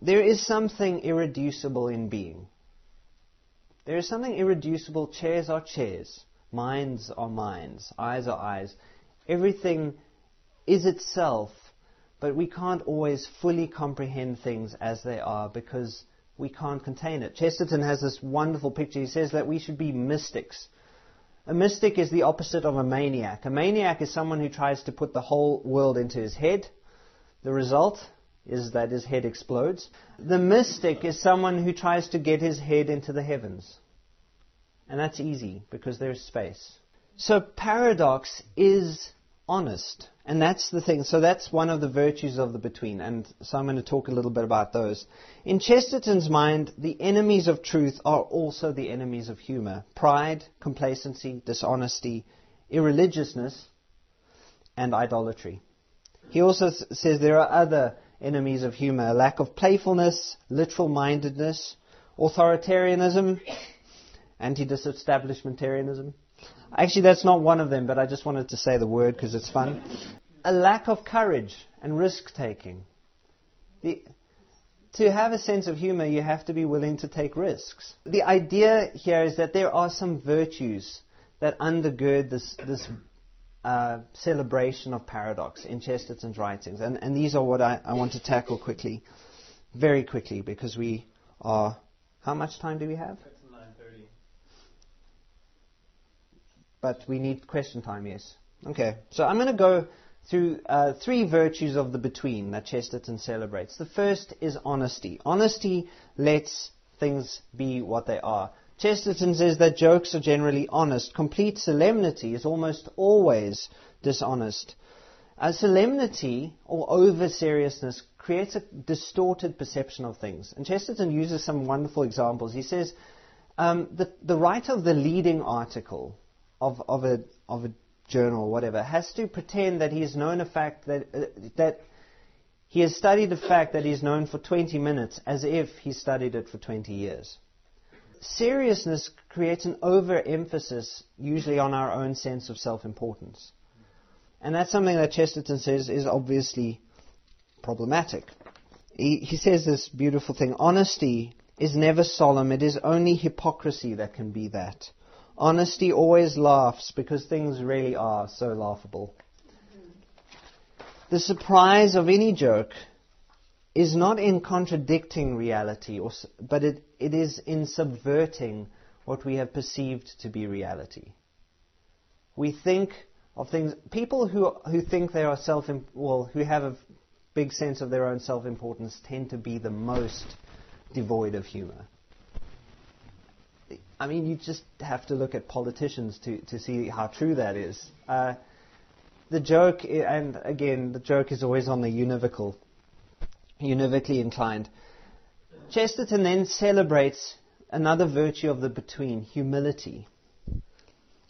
There is something irreducible in being. There is something irreducible. Chairs are chairs. Minds are minds. Eyes are eyes. Everything is itself, but we can't always fully comprehend things as they are because we can't contain it. Chesterton has this wonderful picture. He says that we should be mystics. A mystic is the opposite of a maniac. A maniac is someone who tries to put the whole world into his head. The result is that his head explodes. The mystic is someone who tries to get his head into the heavens. And that's easy because there's space. So paradox is honest. And that's the thing. So that's one of the virtues of the between. And so I'm going to talk a little bit about those. In Chesterton's mind, the enemies of truth are also the enemies of humor pride, complacency, dishonesty, irreligiousness, and idolatry. He also th- says there are other enemies of humor a lack of playfulness, literal mindedness, authoritarianism, anti disestablishmentarianism, Actually, that's not one of them, but I just wanted to say the word because it's fun. A lack of courage and risk taking. To have a sense of humor, you have to be willing to take risks. The idea here is that there are some virtues that undergird this, this uh, celebration of paradox in Chesterton's writings. And, and these are what I, I want to tackle quickly, very quickly, because we are. How much time do we have? But we need question time, yes. Okay, so I'm going to go through uh, three virtues of the between that Chesterton celebrates. The first is honesty. Honesty lets things be what they are. Chesterton says that jokes are generally honest. Complete solemnity is almost always dishonest. A solemnity or over seriousness creates a distorted perception of things. And Chesterton uses some wonderful examples. He says um, the, the writer of the leading article of, of, a, of a journal or whatever has to pretend that he's known a fact that, uh, that he has studied a fact that he's known for 20 minutes as if he studied it for 20 years. Seriousness creates an overemphasis, usually on our own sense of self importance. And that's something that Chesterton says is obviously problematic. He, he says this beautiful thing honesty is never solemn, it is only hypocrisy that can be that. Honesty always laughs because things really are so laughable. The surprise of any joke is not in contradicting reality, or, but it, it is in subverting what we have perceived to be reality. We think of things, people who, who think they are self, well, who have a big sense of their own self importance tend to be the most devoid of humor. I mean, you just have to look at politicians to, to see how true that is. Uh, the joke, and again, the joke is always on the univocal, univocally inclined. Chesterton then celebrates another virtue of the between, humility.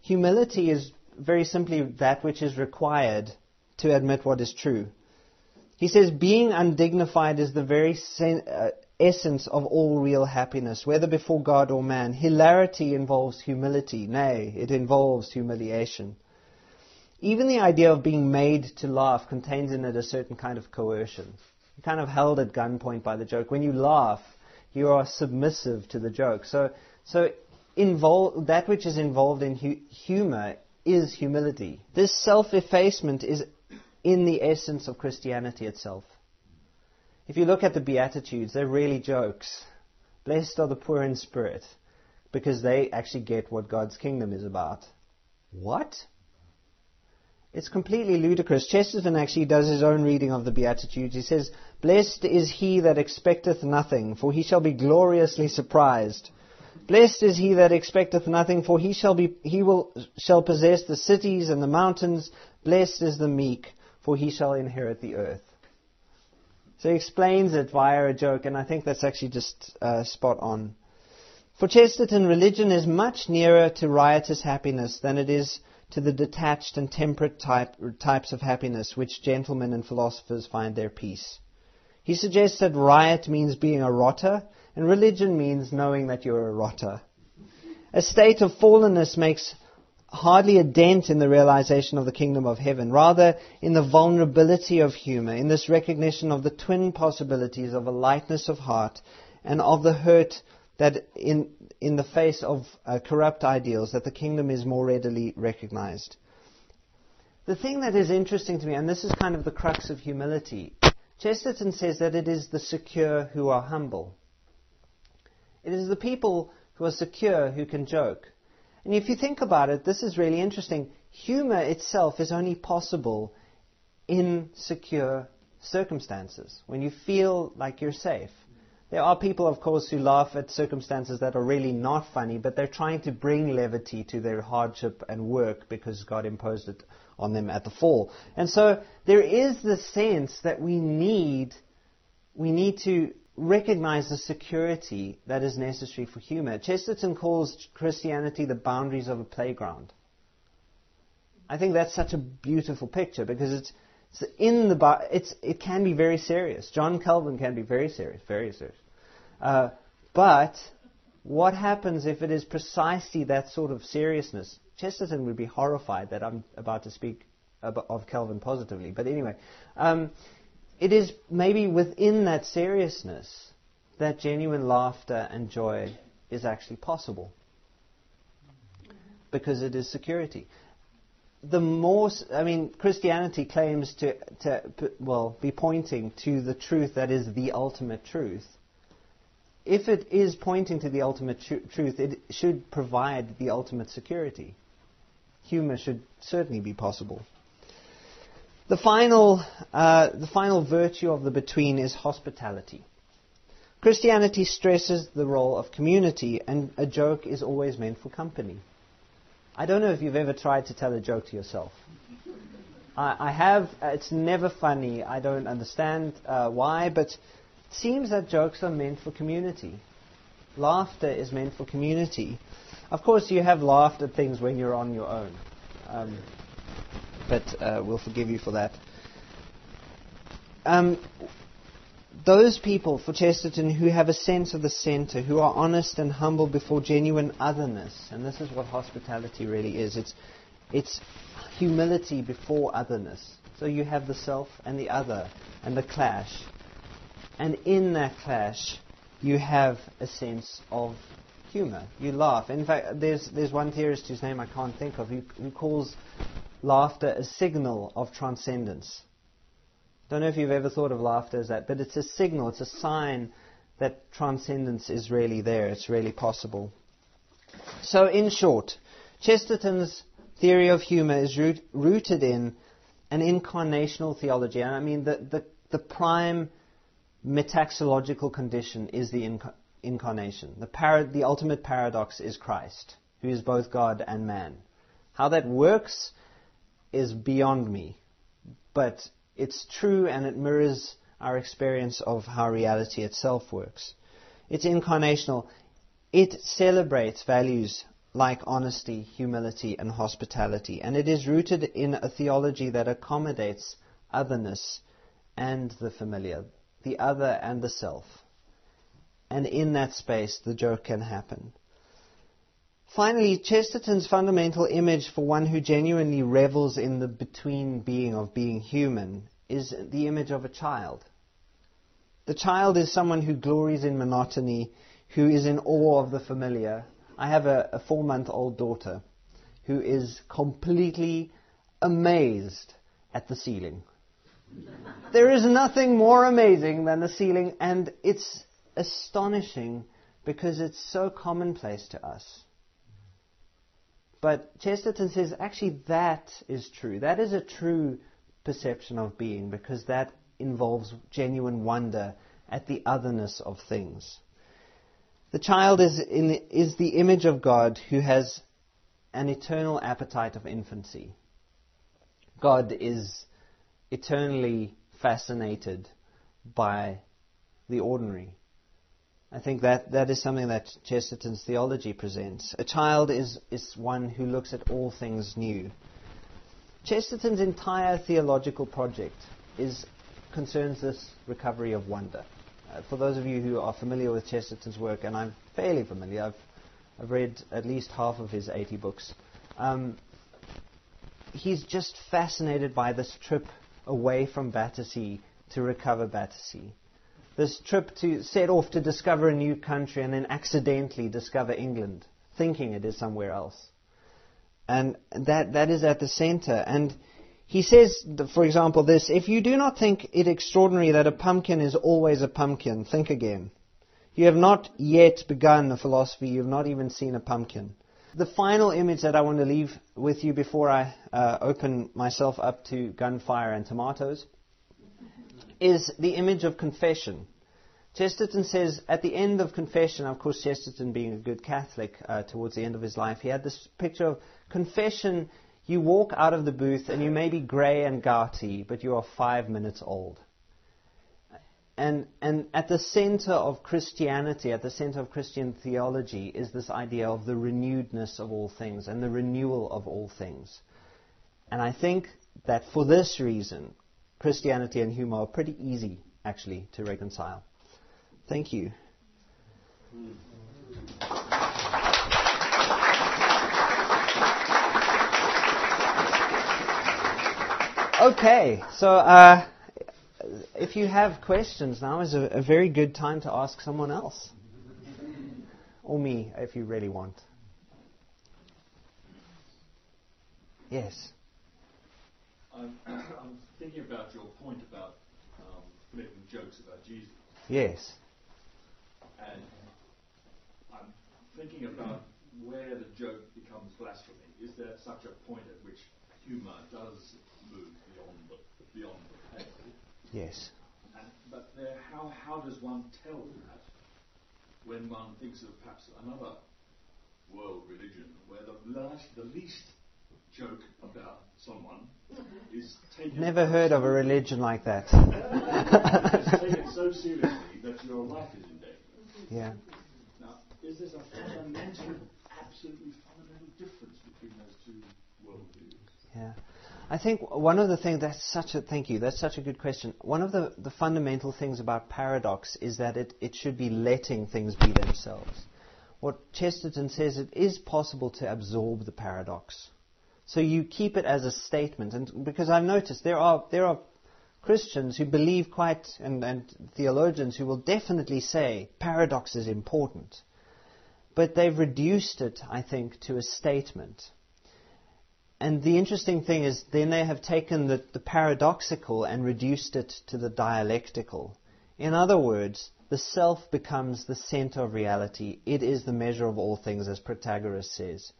Humility is very simply that which is required to admit what is true. He says, being undignified is the very sen- uh, essence of all real happiness, whether before God or man. Hilarity involves humility, nay, it involves humiliation. Even the idea of being made to laugh contains in it a certain kind of coercion. You're kind of held at gunpoint by the joke. When you laugh, you are submissive to the joke. So, so invol- that which is involved in hu- humor is humility. This self effacement is in the essence of Christianity itself. If you look at the Beatitudes, they're really jokes. Blessed are the poor in spirit, because they actually get what God's kingdom is about. What? It's completely ludicrous. Chesterton actually does his own reading of the Beatitudes. He says, Blessed is he that expecteth nothing, for he shall be gloriously surprised. Blessed is he that expecteth nothing, for he shall be he will shall possess the cities and the mountains. Blessed is the meek, for he shall inherit the earth. So he explains it via a joke, and I think that's actually just uh, spot on. For Chesterton, religion is much nearer to riotous happiness than it is to the detached and temperate type, types of happiness which gentlemen and philosophers find their peace. He suggests that riot means being a rotter, and religion means knowing that you're a rotter. A state of fallenness makes hardly a dent in the realization of the kingdom of heaven, rather in the vulnerability of humor, in this recognition of the twin possibilities of a lightness of heart and of the hurt that in, in the face of uh, corrupt ideals, that the kingdom is more readily recognized. The thing that is interesting to me, and this is kind of the crux of humility, Chesterton says that it is the secure who are humble. It is the people who are secure who can joke. And if you think about it, this is really interesting. Humor itself is only possible in secure circumstances, when you feel like you're safe. There are people, of course, who laugh at circumstances that are really not funny, but they're trying to bring levity to their hardship and work because God imposed it on them at the fall. And so there is the sense that we need, we need to recognize the security that is necessary for humor. Chesterton calls Christianity the boundaries of a playground. I think that's such a beautiful picture because it's, it's in the it's it can be very serious. John Calvin can be very serious, very serious. Uh, but what happens if it is precisely that sort of seriousness? Chesterton would be horrified that I'm about to speak of Calvin positively. But anyway, um, it is maybe within that seriousness that genuine laughter and joy is actually possible. Because it is security. The more, I mean, Christianity claims to, to, well, be pointing to the truth that is the ultimate truth if it is pointing to the ultimate tr- truth, it should provide the ultimate security. Humor should certainly be possible. The final, uh, the final virtue of the between is hospitality. Christianity stresses the role of community, and a joke is always meant for company. I don't know if you've ever tried to tell a joke to yourself. I, I have. It's never funny. I don't understand uh, why, but it seems that jokes are meant for community. Laughter is meant for community. Of course, you have laughed at things when you're on your own. Um, but uh, we'll forgive you for that. Um, those people for Chesterton who have a sense of the center, who are honest and humble before genuine otherness, and this is what hospitality really is. It's, it's humility before otherness. So you have the self and the other and the clash. And in that clash, you have a sense of humor. You laugh. In fact, there's, there's one theorist whose name I can't think of who, who calls laughter is a signal of transcendence. Don't know if you've ever thought of laughter as that, but it's a signal, it's a sign that transcendence is really there, it's really possible. So, in short, Chesterton's theory of humor is root, rooted in an incarnational theology. And I mean, the, the, the prime metaxological condition is the inc- incarnation. The, para- the ultimate paradox is Christ, who is both God and man. How that works is beyond me, but it's true and it mirrors our experience of how reality itself works. It's incarnational. It celebrates values like honesty, humility, and hospitality, and it is rooted in a theology that accommodates otherness and the familiar, the other and the self. And in that space, the joke can happen. Finally, Chesterton's fundamental image for one who genuinely revels in the between being of being human is the image of a child. The child is someone who glories in monotony, who is in awe of the familiar. I have a, a four month old daughter who is completely amazed at the ceiling. There is nothing more amazing than the ceiling, and it's astonishing because it's so commonplace to us. But Chesterton says actually that is true. That is a true perception of being because that involves genuine wonder at the otherness of things. The child is, in, is the image of God who has an eternal appetite of infancy. God is eternally fascinated by the ordinary. I think that, that is something that Chesterton's theology presents. A child is, is one who looks at all things new. Chesterton's entire theological project is, concerns this recovery of wonder. Uh, for those of you who are familiar with Chesterton's work, and I'm fairly familiar, I've, I've read at least half of his 80 books, um, he's just fascinated by this trip away from Battersea to recover Battersea this trip to set off to discover a new country and then accidentally discover England, thinking it is somewhere else. And that, that is at the center. And he says, for example, this if you do not think it extraordinary that a pumpkin is always a pumpkin, think again. You have not yet begun the philosophy, you have not even seen a pumpkin. The final image that I want to leave with you before I uh, open myself up to gunfire and tomatoes is the image of confession. Chesterton says at the end of confession, of course, Chesterton being a good Catholic uh, towards the end of his life, he had this picture of confession. You walk out of the booth and you may be grey and gouty, but you are five minutes old. And, and at the center of Christianity, at the center of Christian theology, is this idea of the renewedness of all things and the renewal of all things. And I think that for this reason, Christianity and humor are pretty easy, actually, to reconcile. Thank you. Okay, so uh, if you have questions, now is a, a very good time to ask someone else. Or me, if you really want. Yes. I'm, I'm thinking about your point about um, making jokes about Jesus. Yes. And I'm thinking about where the joke becomes blasphemy. Is there such a point at which humour does move beyond the, beyond the pale? Yes. And, but there, how, how does one tell that when one thinks of perhaps another world religion where the, last, the least joke about someone mm-hmm. is taken. Never heard of a religion like that. it's taken so seriously that your life is in danger. Mm-hmm. Yeah. Now, is this a fundamental, absolutely fundamental difference between those two worldviews? Yeah. I think one of the things that's such a thank you that's such a good question. One of the, the fundamental things about paradox is that it, it should be letting things be themselves. What Chesterton says it is possible to absorb the paradox. So you keep it as a statement, and because I've noticed there are there are Christians who believe quite and, and theologians who will definitely say paradox is important, but they've reduced it, I think, to a statement. And the interesting thing is, then they have taken the, the paradoxical and reduced it to the dialectical. In other words, the self becomes the center of reality. It is the measure of all things, as Protagoras says.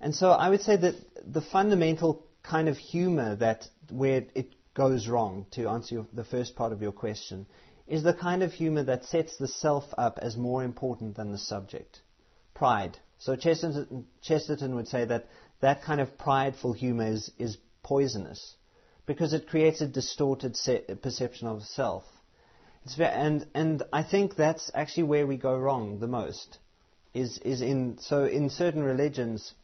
And so I would say that the fundamental kind of humor that where it goes wrong, to answer your, the first part of your question, is the kind of humor that sets the self up as more important than the subject. Pride. So Chesterton, Chesterton would say that that kind of prideful humor is, is poisonous because it creates a distorted perception of self. Very, and, and I think that's actually where we go wrong the most. Is, is in, so in certain religions,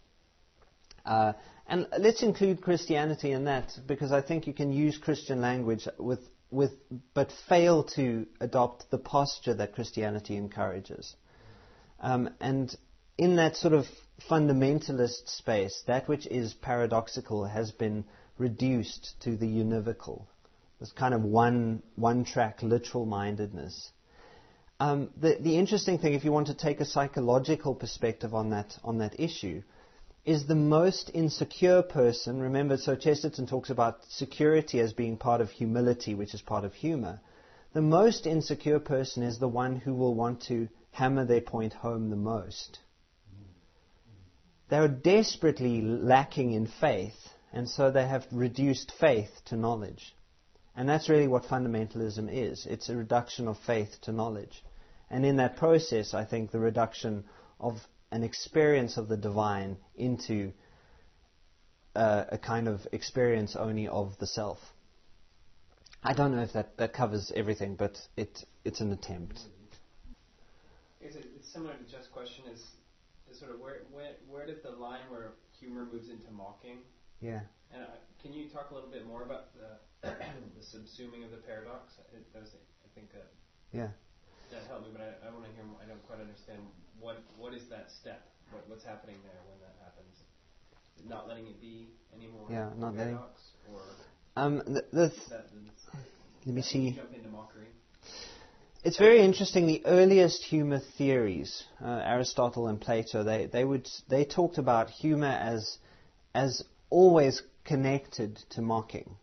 uh, and let's include Christianity in that because I think you can use Christian language with, with, but fail to adopt the posture that Christianity encourages. Um, and in that sort of fundamentalist space, that which is paradoxical has been reduced to the univocal, this kind of one, one track literal mindedness. Um, the, the interesting thing, if you want to take a psychological perspective on that, on that issue, is the most insecure person. Remember, so Chesterton talks about security as being part of humility, which is part of humor. The most insecure person is the one who will want to hammer their point home the most. They are desperately lacking in faith, and so they have reduced faith to knowledge. And that's really what fundamentalism is it's a reduction of faith to knowledge. And in that process, I think the reduction of an experience of the divine into uh, a kind of experience only of the self. I don't know if that, that covers everything, but it, it's an attempt. Is it, it's similar to Jeff's question is, is sort of where, where, where does the line where humor moves into mocking? Yeah. And uh, can you talk a little bit more about the, the subsuming of the paradox? It, that was, I think that Yeah. That helped me, but I, I want to hear. More, I don't quite understand what what is that step? What, what's happening there when that happens? Not letting it be anymore. Yeah, not letting- Um, th- that, let me see. Jump into mockery. It's very interesting. The earliest humor theories, uh, Aristotle and Plato, they, they would they talked about humor as as always connected to mocking.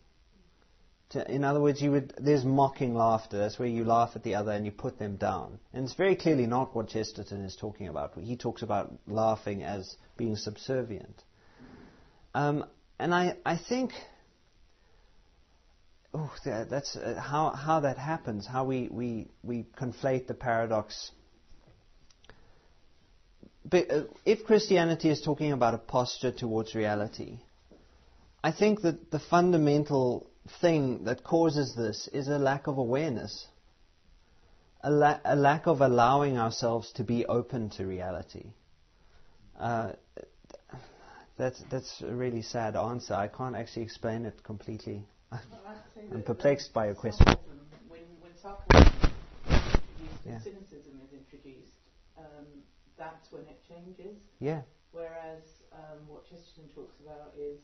To, in other words, you would there's mocking laughter. That's where you laugh at the other and you put them down. And it's very clearly not what Chesterton is talking about. He talks about laughing as being subservient. Um, and I I think oh, that, that's uh, how how that happens. How we we we conflate the paradox. But, uh, if Christianity is talking about a posture towards reality, I think that the fundamental thing that causes this is a lack of awareness, a, la- a lack of allowing ourselves to be open to reality. Uh, that's that's a really sad answer. I can't actually explain it completely. Well, I'd say I'm perplexed by your question. When, when sarcasm Yeah. cynicism is introduced, um, that's when it changes. Yeah, Whereas um, what Chesterton talks about is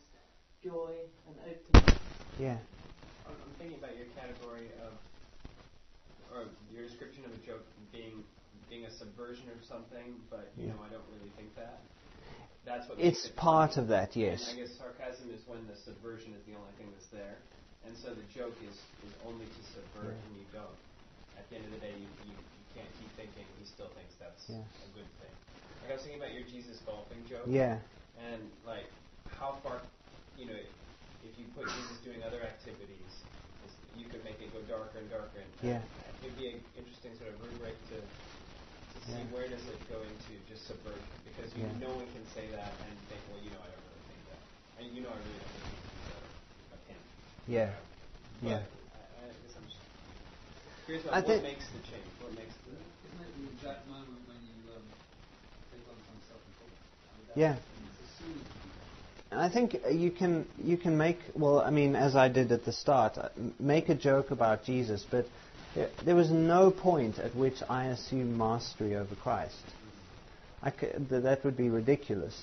joy and openness. yeah, I'm, I'm thinking about your category of, or your description of a joke being being a subversion of something, but you Yeah. know I don't really think that. That's what it's it part funny. of that. Yes. And I guess sarcasm is when the subversion is the only thing that's there, and so the joke is, is only to subvert, Yeah. and you don't. At the end of the day, you, you, you can't keep thinking. He still thinks that's Yeah. a good thing. Like I was thinking about your Jesus golfing joke, Yeah, and like how far, you know, if you put Jesus doing other activities, you could make it go darker and darker. And Yeah. it'd be an interesting sort of rubric to to see Yeah. where does it go into just subversion, because you Yeah. no one can say that and think, well, you know, I don't really think that, and you know, I really don't think he's a, a pimp. yeah, But yeah. I, I guess I'm just curious about I what makes the change. What makes the Isn't it the exact moment when you um, take on some self-control? I mean, Yeah. as soon as you And I think you can you can make well. I mean, as I did at the start, uh, make a joke about Jesus, but there, there was no point at which I assumed mastery over Christ. That would be ridiculous.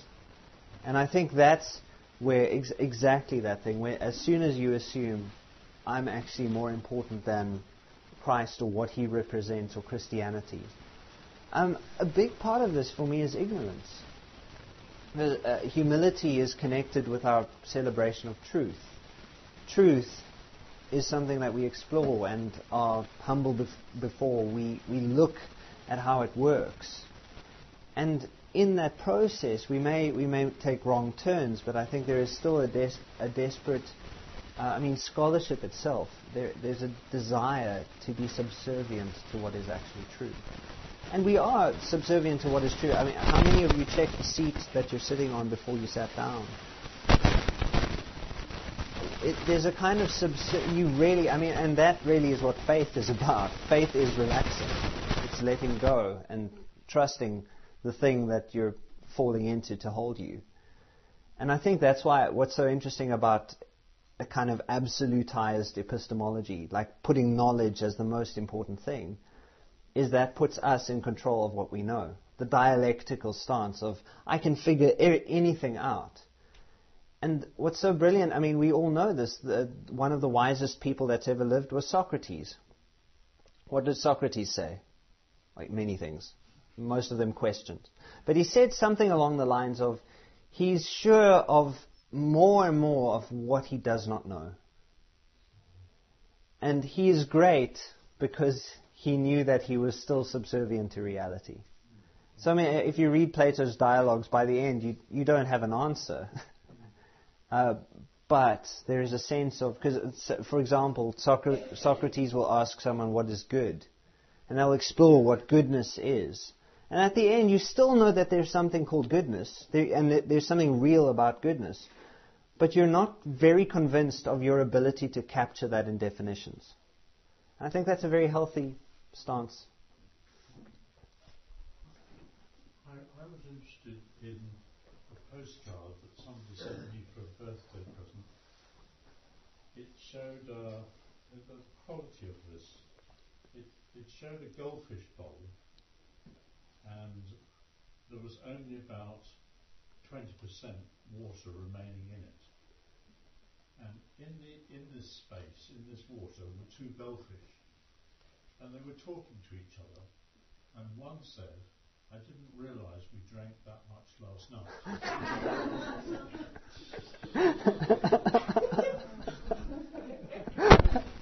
And I think that's where ex- exactly that thing. Where as soon as you assume I'm actually more important than Christ or what He represents or Christianity, um, a big part of this for me is ignorance. Uh, humility is connected with our celebration of truth. Truth is something that we explore and are humble bef- before. We, we look at how it works. And in that process, we may, we may take wrong turns, but I think there is still a, des- a desperate, uh, I mean, scholarship itself, there, there's a desire to be subservient to what is actually true. And we are subservient to what is true. I mean, how many of you checked the seat that you're sitting on before you sat down? It, there's a kind of subser- you really, I mean, and that really is what faith is about. Faith is relaxing. It's letting go and trusting the thing that you're falling into to hold you. And I think that's why what's so interesting about a kind of absolutized epistemology, like putting knowledge as the most important thing, is that puts us in control of what we know. The dialectical stance of, I can figure er- anything out. And what's so brilliant, I mean, we all know this. The, one of the wisest people that's ever lived was Socrates. What did Socrates say? Like many things. Most of them questioned. But he said something along the lines of, he's sure of more and more of what he does not know. And he is great because he knew that he was still subservient to reality. So, I mean, if you read Plato's dialogues, by the end, you, you don't have an answer. uh, but there is a sense of, because, for example, Socra- Socrates will ask someone what is good, and they'll explore what goodness is. And at the end, you still know that there's something called goodness, and that there's something real about goodness. But you're not very convinced of your ability to capture that in definitions. I think that's a very healthy stance. I, I was interested in a postcard that somebody sent me for a birthday present. It showed uh, the quality of this. It, it showed a goldfish bowl, and there was only about 20% water remaining in it. And in, the, in this space, in this water, were two goldfish and they were talking to each other. And one said, "I didn't realise we drank that much last night."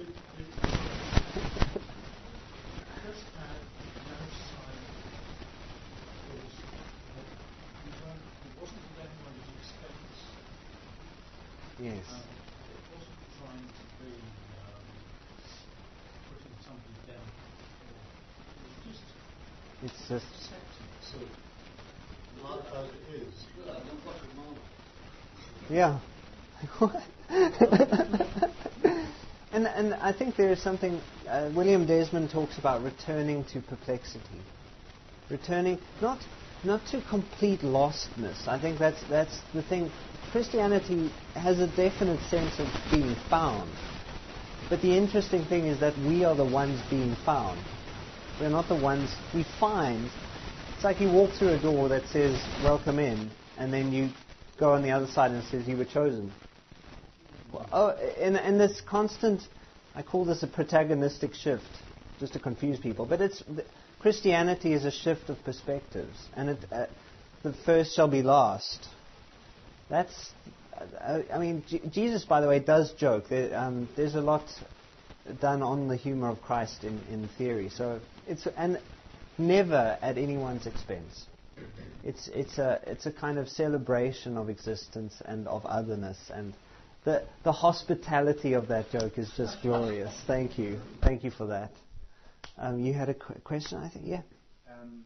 It, it, just had no sign it was, we weren't, it wasn't at anyone's expense. Yes. Um, it wasn't trying to be um, putting somebody down. It was just It's just. accepting so life as it is. Yeah. and and I think there is something. Uh, William Desmond talks about returning to perplexity, returning not not to complete lostness. I think that's that's the thing. Christianity has a definite sense of being found, but the interesting thing is that we are the ones being found. We're not the ones we find. It's like you walk through a door that says "Welcome in," and then you go on the other side and it says you were chosen. Well, oh, and, and this constant, I call this a protagonistic shift, just to confuse people. But it's Christianity is a shift of perspectives, and it, uh, the first shall be last. That's, uh, I mean, J- Jesus, by the way, does joke. There, um, there's a lot done on the humor of Christ in, in theory. So it's and never at anyone's expense. It's it's a it's a kind of celebration of existence and of otherness and the the hospitality of that joke is just glorious. Thank you, thank you for that. Um, you had a qu- question, I think, yeah. Um,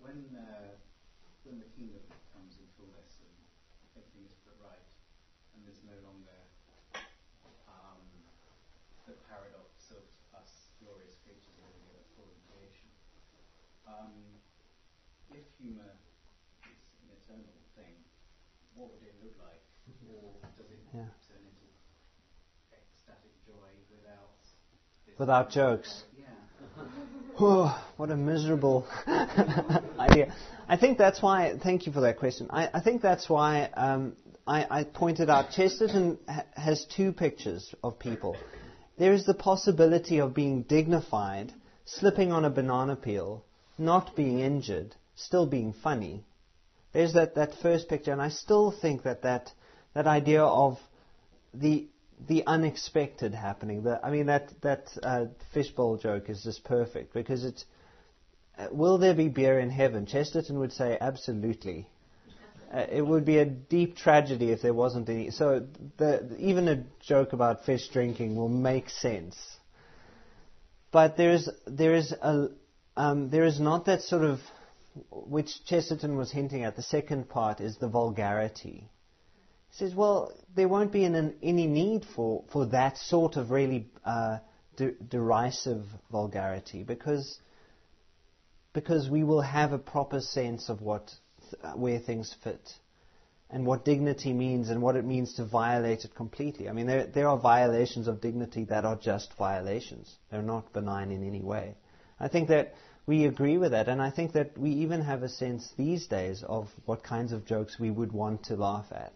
when uh, when the comes in fullness and everything is put right, and there's no longer um, the paradox of us glorious creatures living in a fallen creation, um, if humour is an eternal thing, what would it look like, or does it Yeah. turn into ecstatic joy without this Without jokes. Oh, what a miserable idea. I think that's why, thank you for that question. I, I think that's why um, I, I pointed out Chesterton ha- has two pictures of people. There is the possibility of being dignified, slipping on a banana peel, not being injured, still being funny. There's that, that first picture, and I still think that that, that idea of the the unexpected happening. The, I mean, that that uh, fishbowl joke is just perfect because it's. Uh, will there be beer in heaven? Chesterton would say absolutely. Uh, it would be a deep tragedy if there wasn't any. So the, even a joke about fish drinking will make sense. But there is there is a um, there is not that sort of which Chesterton was hinting at. The second part is the vulgarity. Says, well, there won't be an, any need for, for that sort of really uh, de- derisive vulgarity because, because we will have a proper sense of what, th- where things fit and what dignity means and what it means to violate it completely. I mean, there, there are violations of dignity that are just violations. They're not benign in any way. I think that we agree with that, and I think that we even have a sense these days of what kinds of jokes we would want to laugh at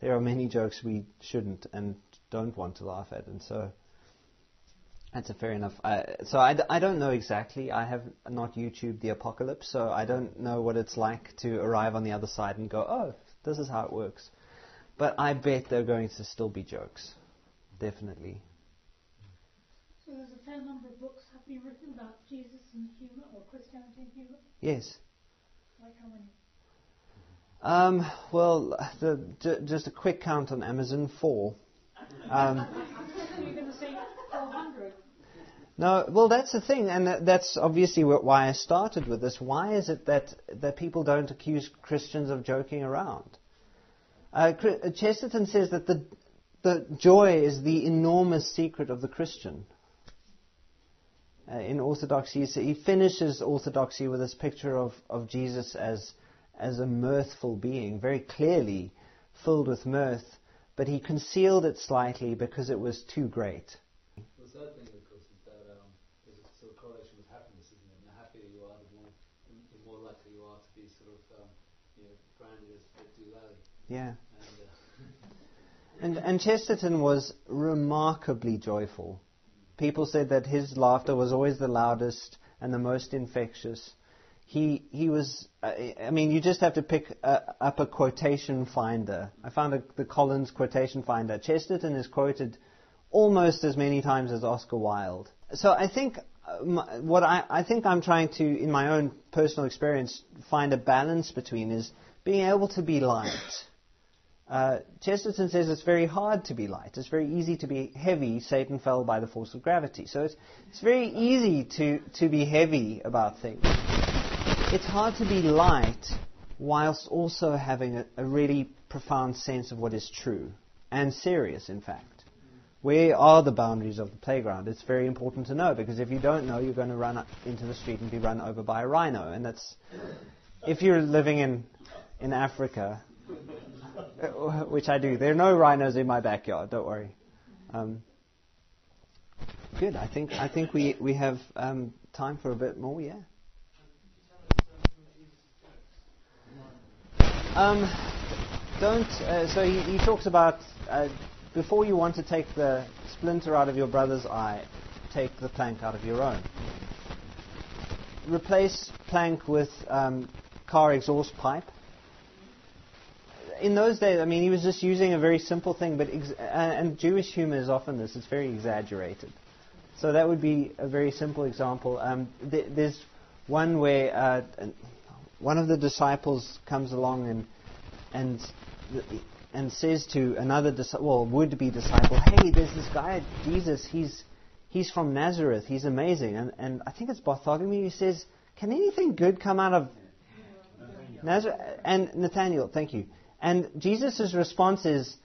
there are many jokes we shouldn't and don't want to laugh at, and so that's a fair enough. I, so I, d- I don't know exactly. I have not YouTubed the apocalypse, so I don't know what it's like to arrive on the other side and go, oh, this is how it works. But I bet there are going to still be jokes, definitely. So there's a fair number of books have been written about Jesus and humour, or Christianity and humour. Yes. Like how many? Um, well, the, j- just a quick count on Amazon: four. Um, You're going to say 400. No, well, that's the thing, and that, that's obviously wh- why I started with this. Why is it that, that people don't accuse Christians of joking around? Uh, Chesterton says that the, the joy is the enormous secret of the Christian. Uh, in Orthodoxy, he he finishes Orthodoxy with this picture of, of Jesus as, as a mirthful being, very clearly filled with mirth, but he concealed it slightly because it was too great. The third thing, of course, is that um, there's a sort of correlation with happiness, isn't it? And the happier you are, the more, the more likely you are to be sort of, um, you know, branded as doolally. Yeah. And, uh, And, and Chesterton was remarkably joyful. People said that his laughter was always the loudest and the most infectious. He, he was, uh, I mean, you just have to pick uh, up a quotation finder. I found a, the Collins quotation finder. Chesterton is quoted almost as many times as Oscar Wilde. So I think uh, what I, I think I'm trying to, in my own personal experience, find a balance between is being able to be light. Uh, Chesterton says it's very hard to be light. It's very easy to be heavy. Satan fell by the force of gravity. So it's, it's very easy to, to be heavy about things. It's hard to be light whilst also having a, a really profound sense of what is true and serious, in fact. Where are the boundaries of the playground? It's very important to know because if you don't know, you're going to run into the street and be run over by a rhino. And that's, if you're living in, in Africa, which I do. There are no rhinos in my backyard. Don't worry. Um, good. I think I think we we have um, time for a bit more. Yeah. Um, don't. Uh, so he, he talks about uh, before you want to take the splinter out of your brother's eye, take the plank out of your own. Replace plank with um, car exhaust pipe in those days, I mean, he was just using a very simple thing, but ex- and Jewish humor is often this; it's very exaggerated. So that would be a very simple example. Um, th- there's one where uh, one of the disciples comes along and and and says to another well would-be disciple, "Hey, there's this guy Jesus. He's he's from Nazareth. He's amazing." And and I think it's Bartholomew who says, "Can anything good come out of Nazareth?" And Nathaniel, thank you. And Jesus' response is,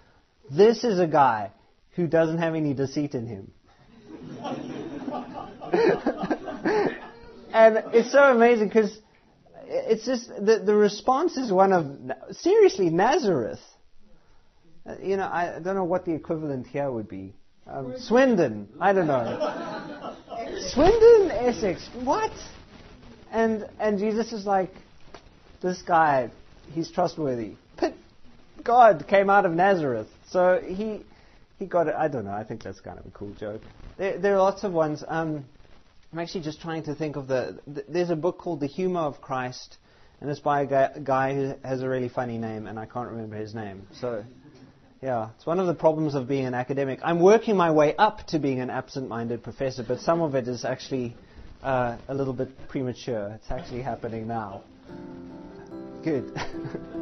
This is a guy who doesn't have any deceit in him. and it's so amazing because it's just the, the response is one of, seriously, Nazareth. Uh, you know, I don't know what the equivalent here would be. Um, Swindon, I don't know. Swindon, Essex, what? And, and Jesus is like, this guy, he's trustworthy. But God came out of Nazareth. So he, he got it. I don't know. I think that's kind of a cool joke. There, there are lots of ones. Um, I'm actually just trying to think of the, the, There's a book called The Humor of Christ, and it's by a guy, guy who has a really funny name, and I can't remember his name. So, yeah, it's one of the problems of being an academic. I'm working my way up to being an absent-minded professor, but some of it is actually uh, a little bit premature. It's actually happening now. Good.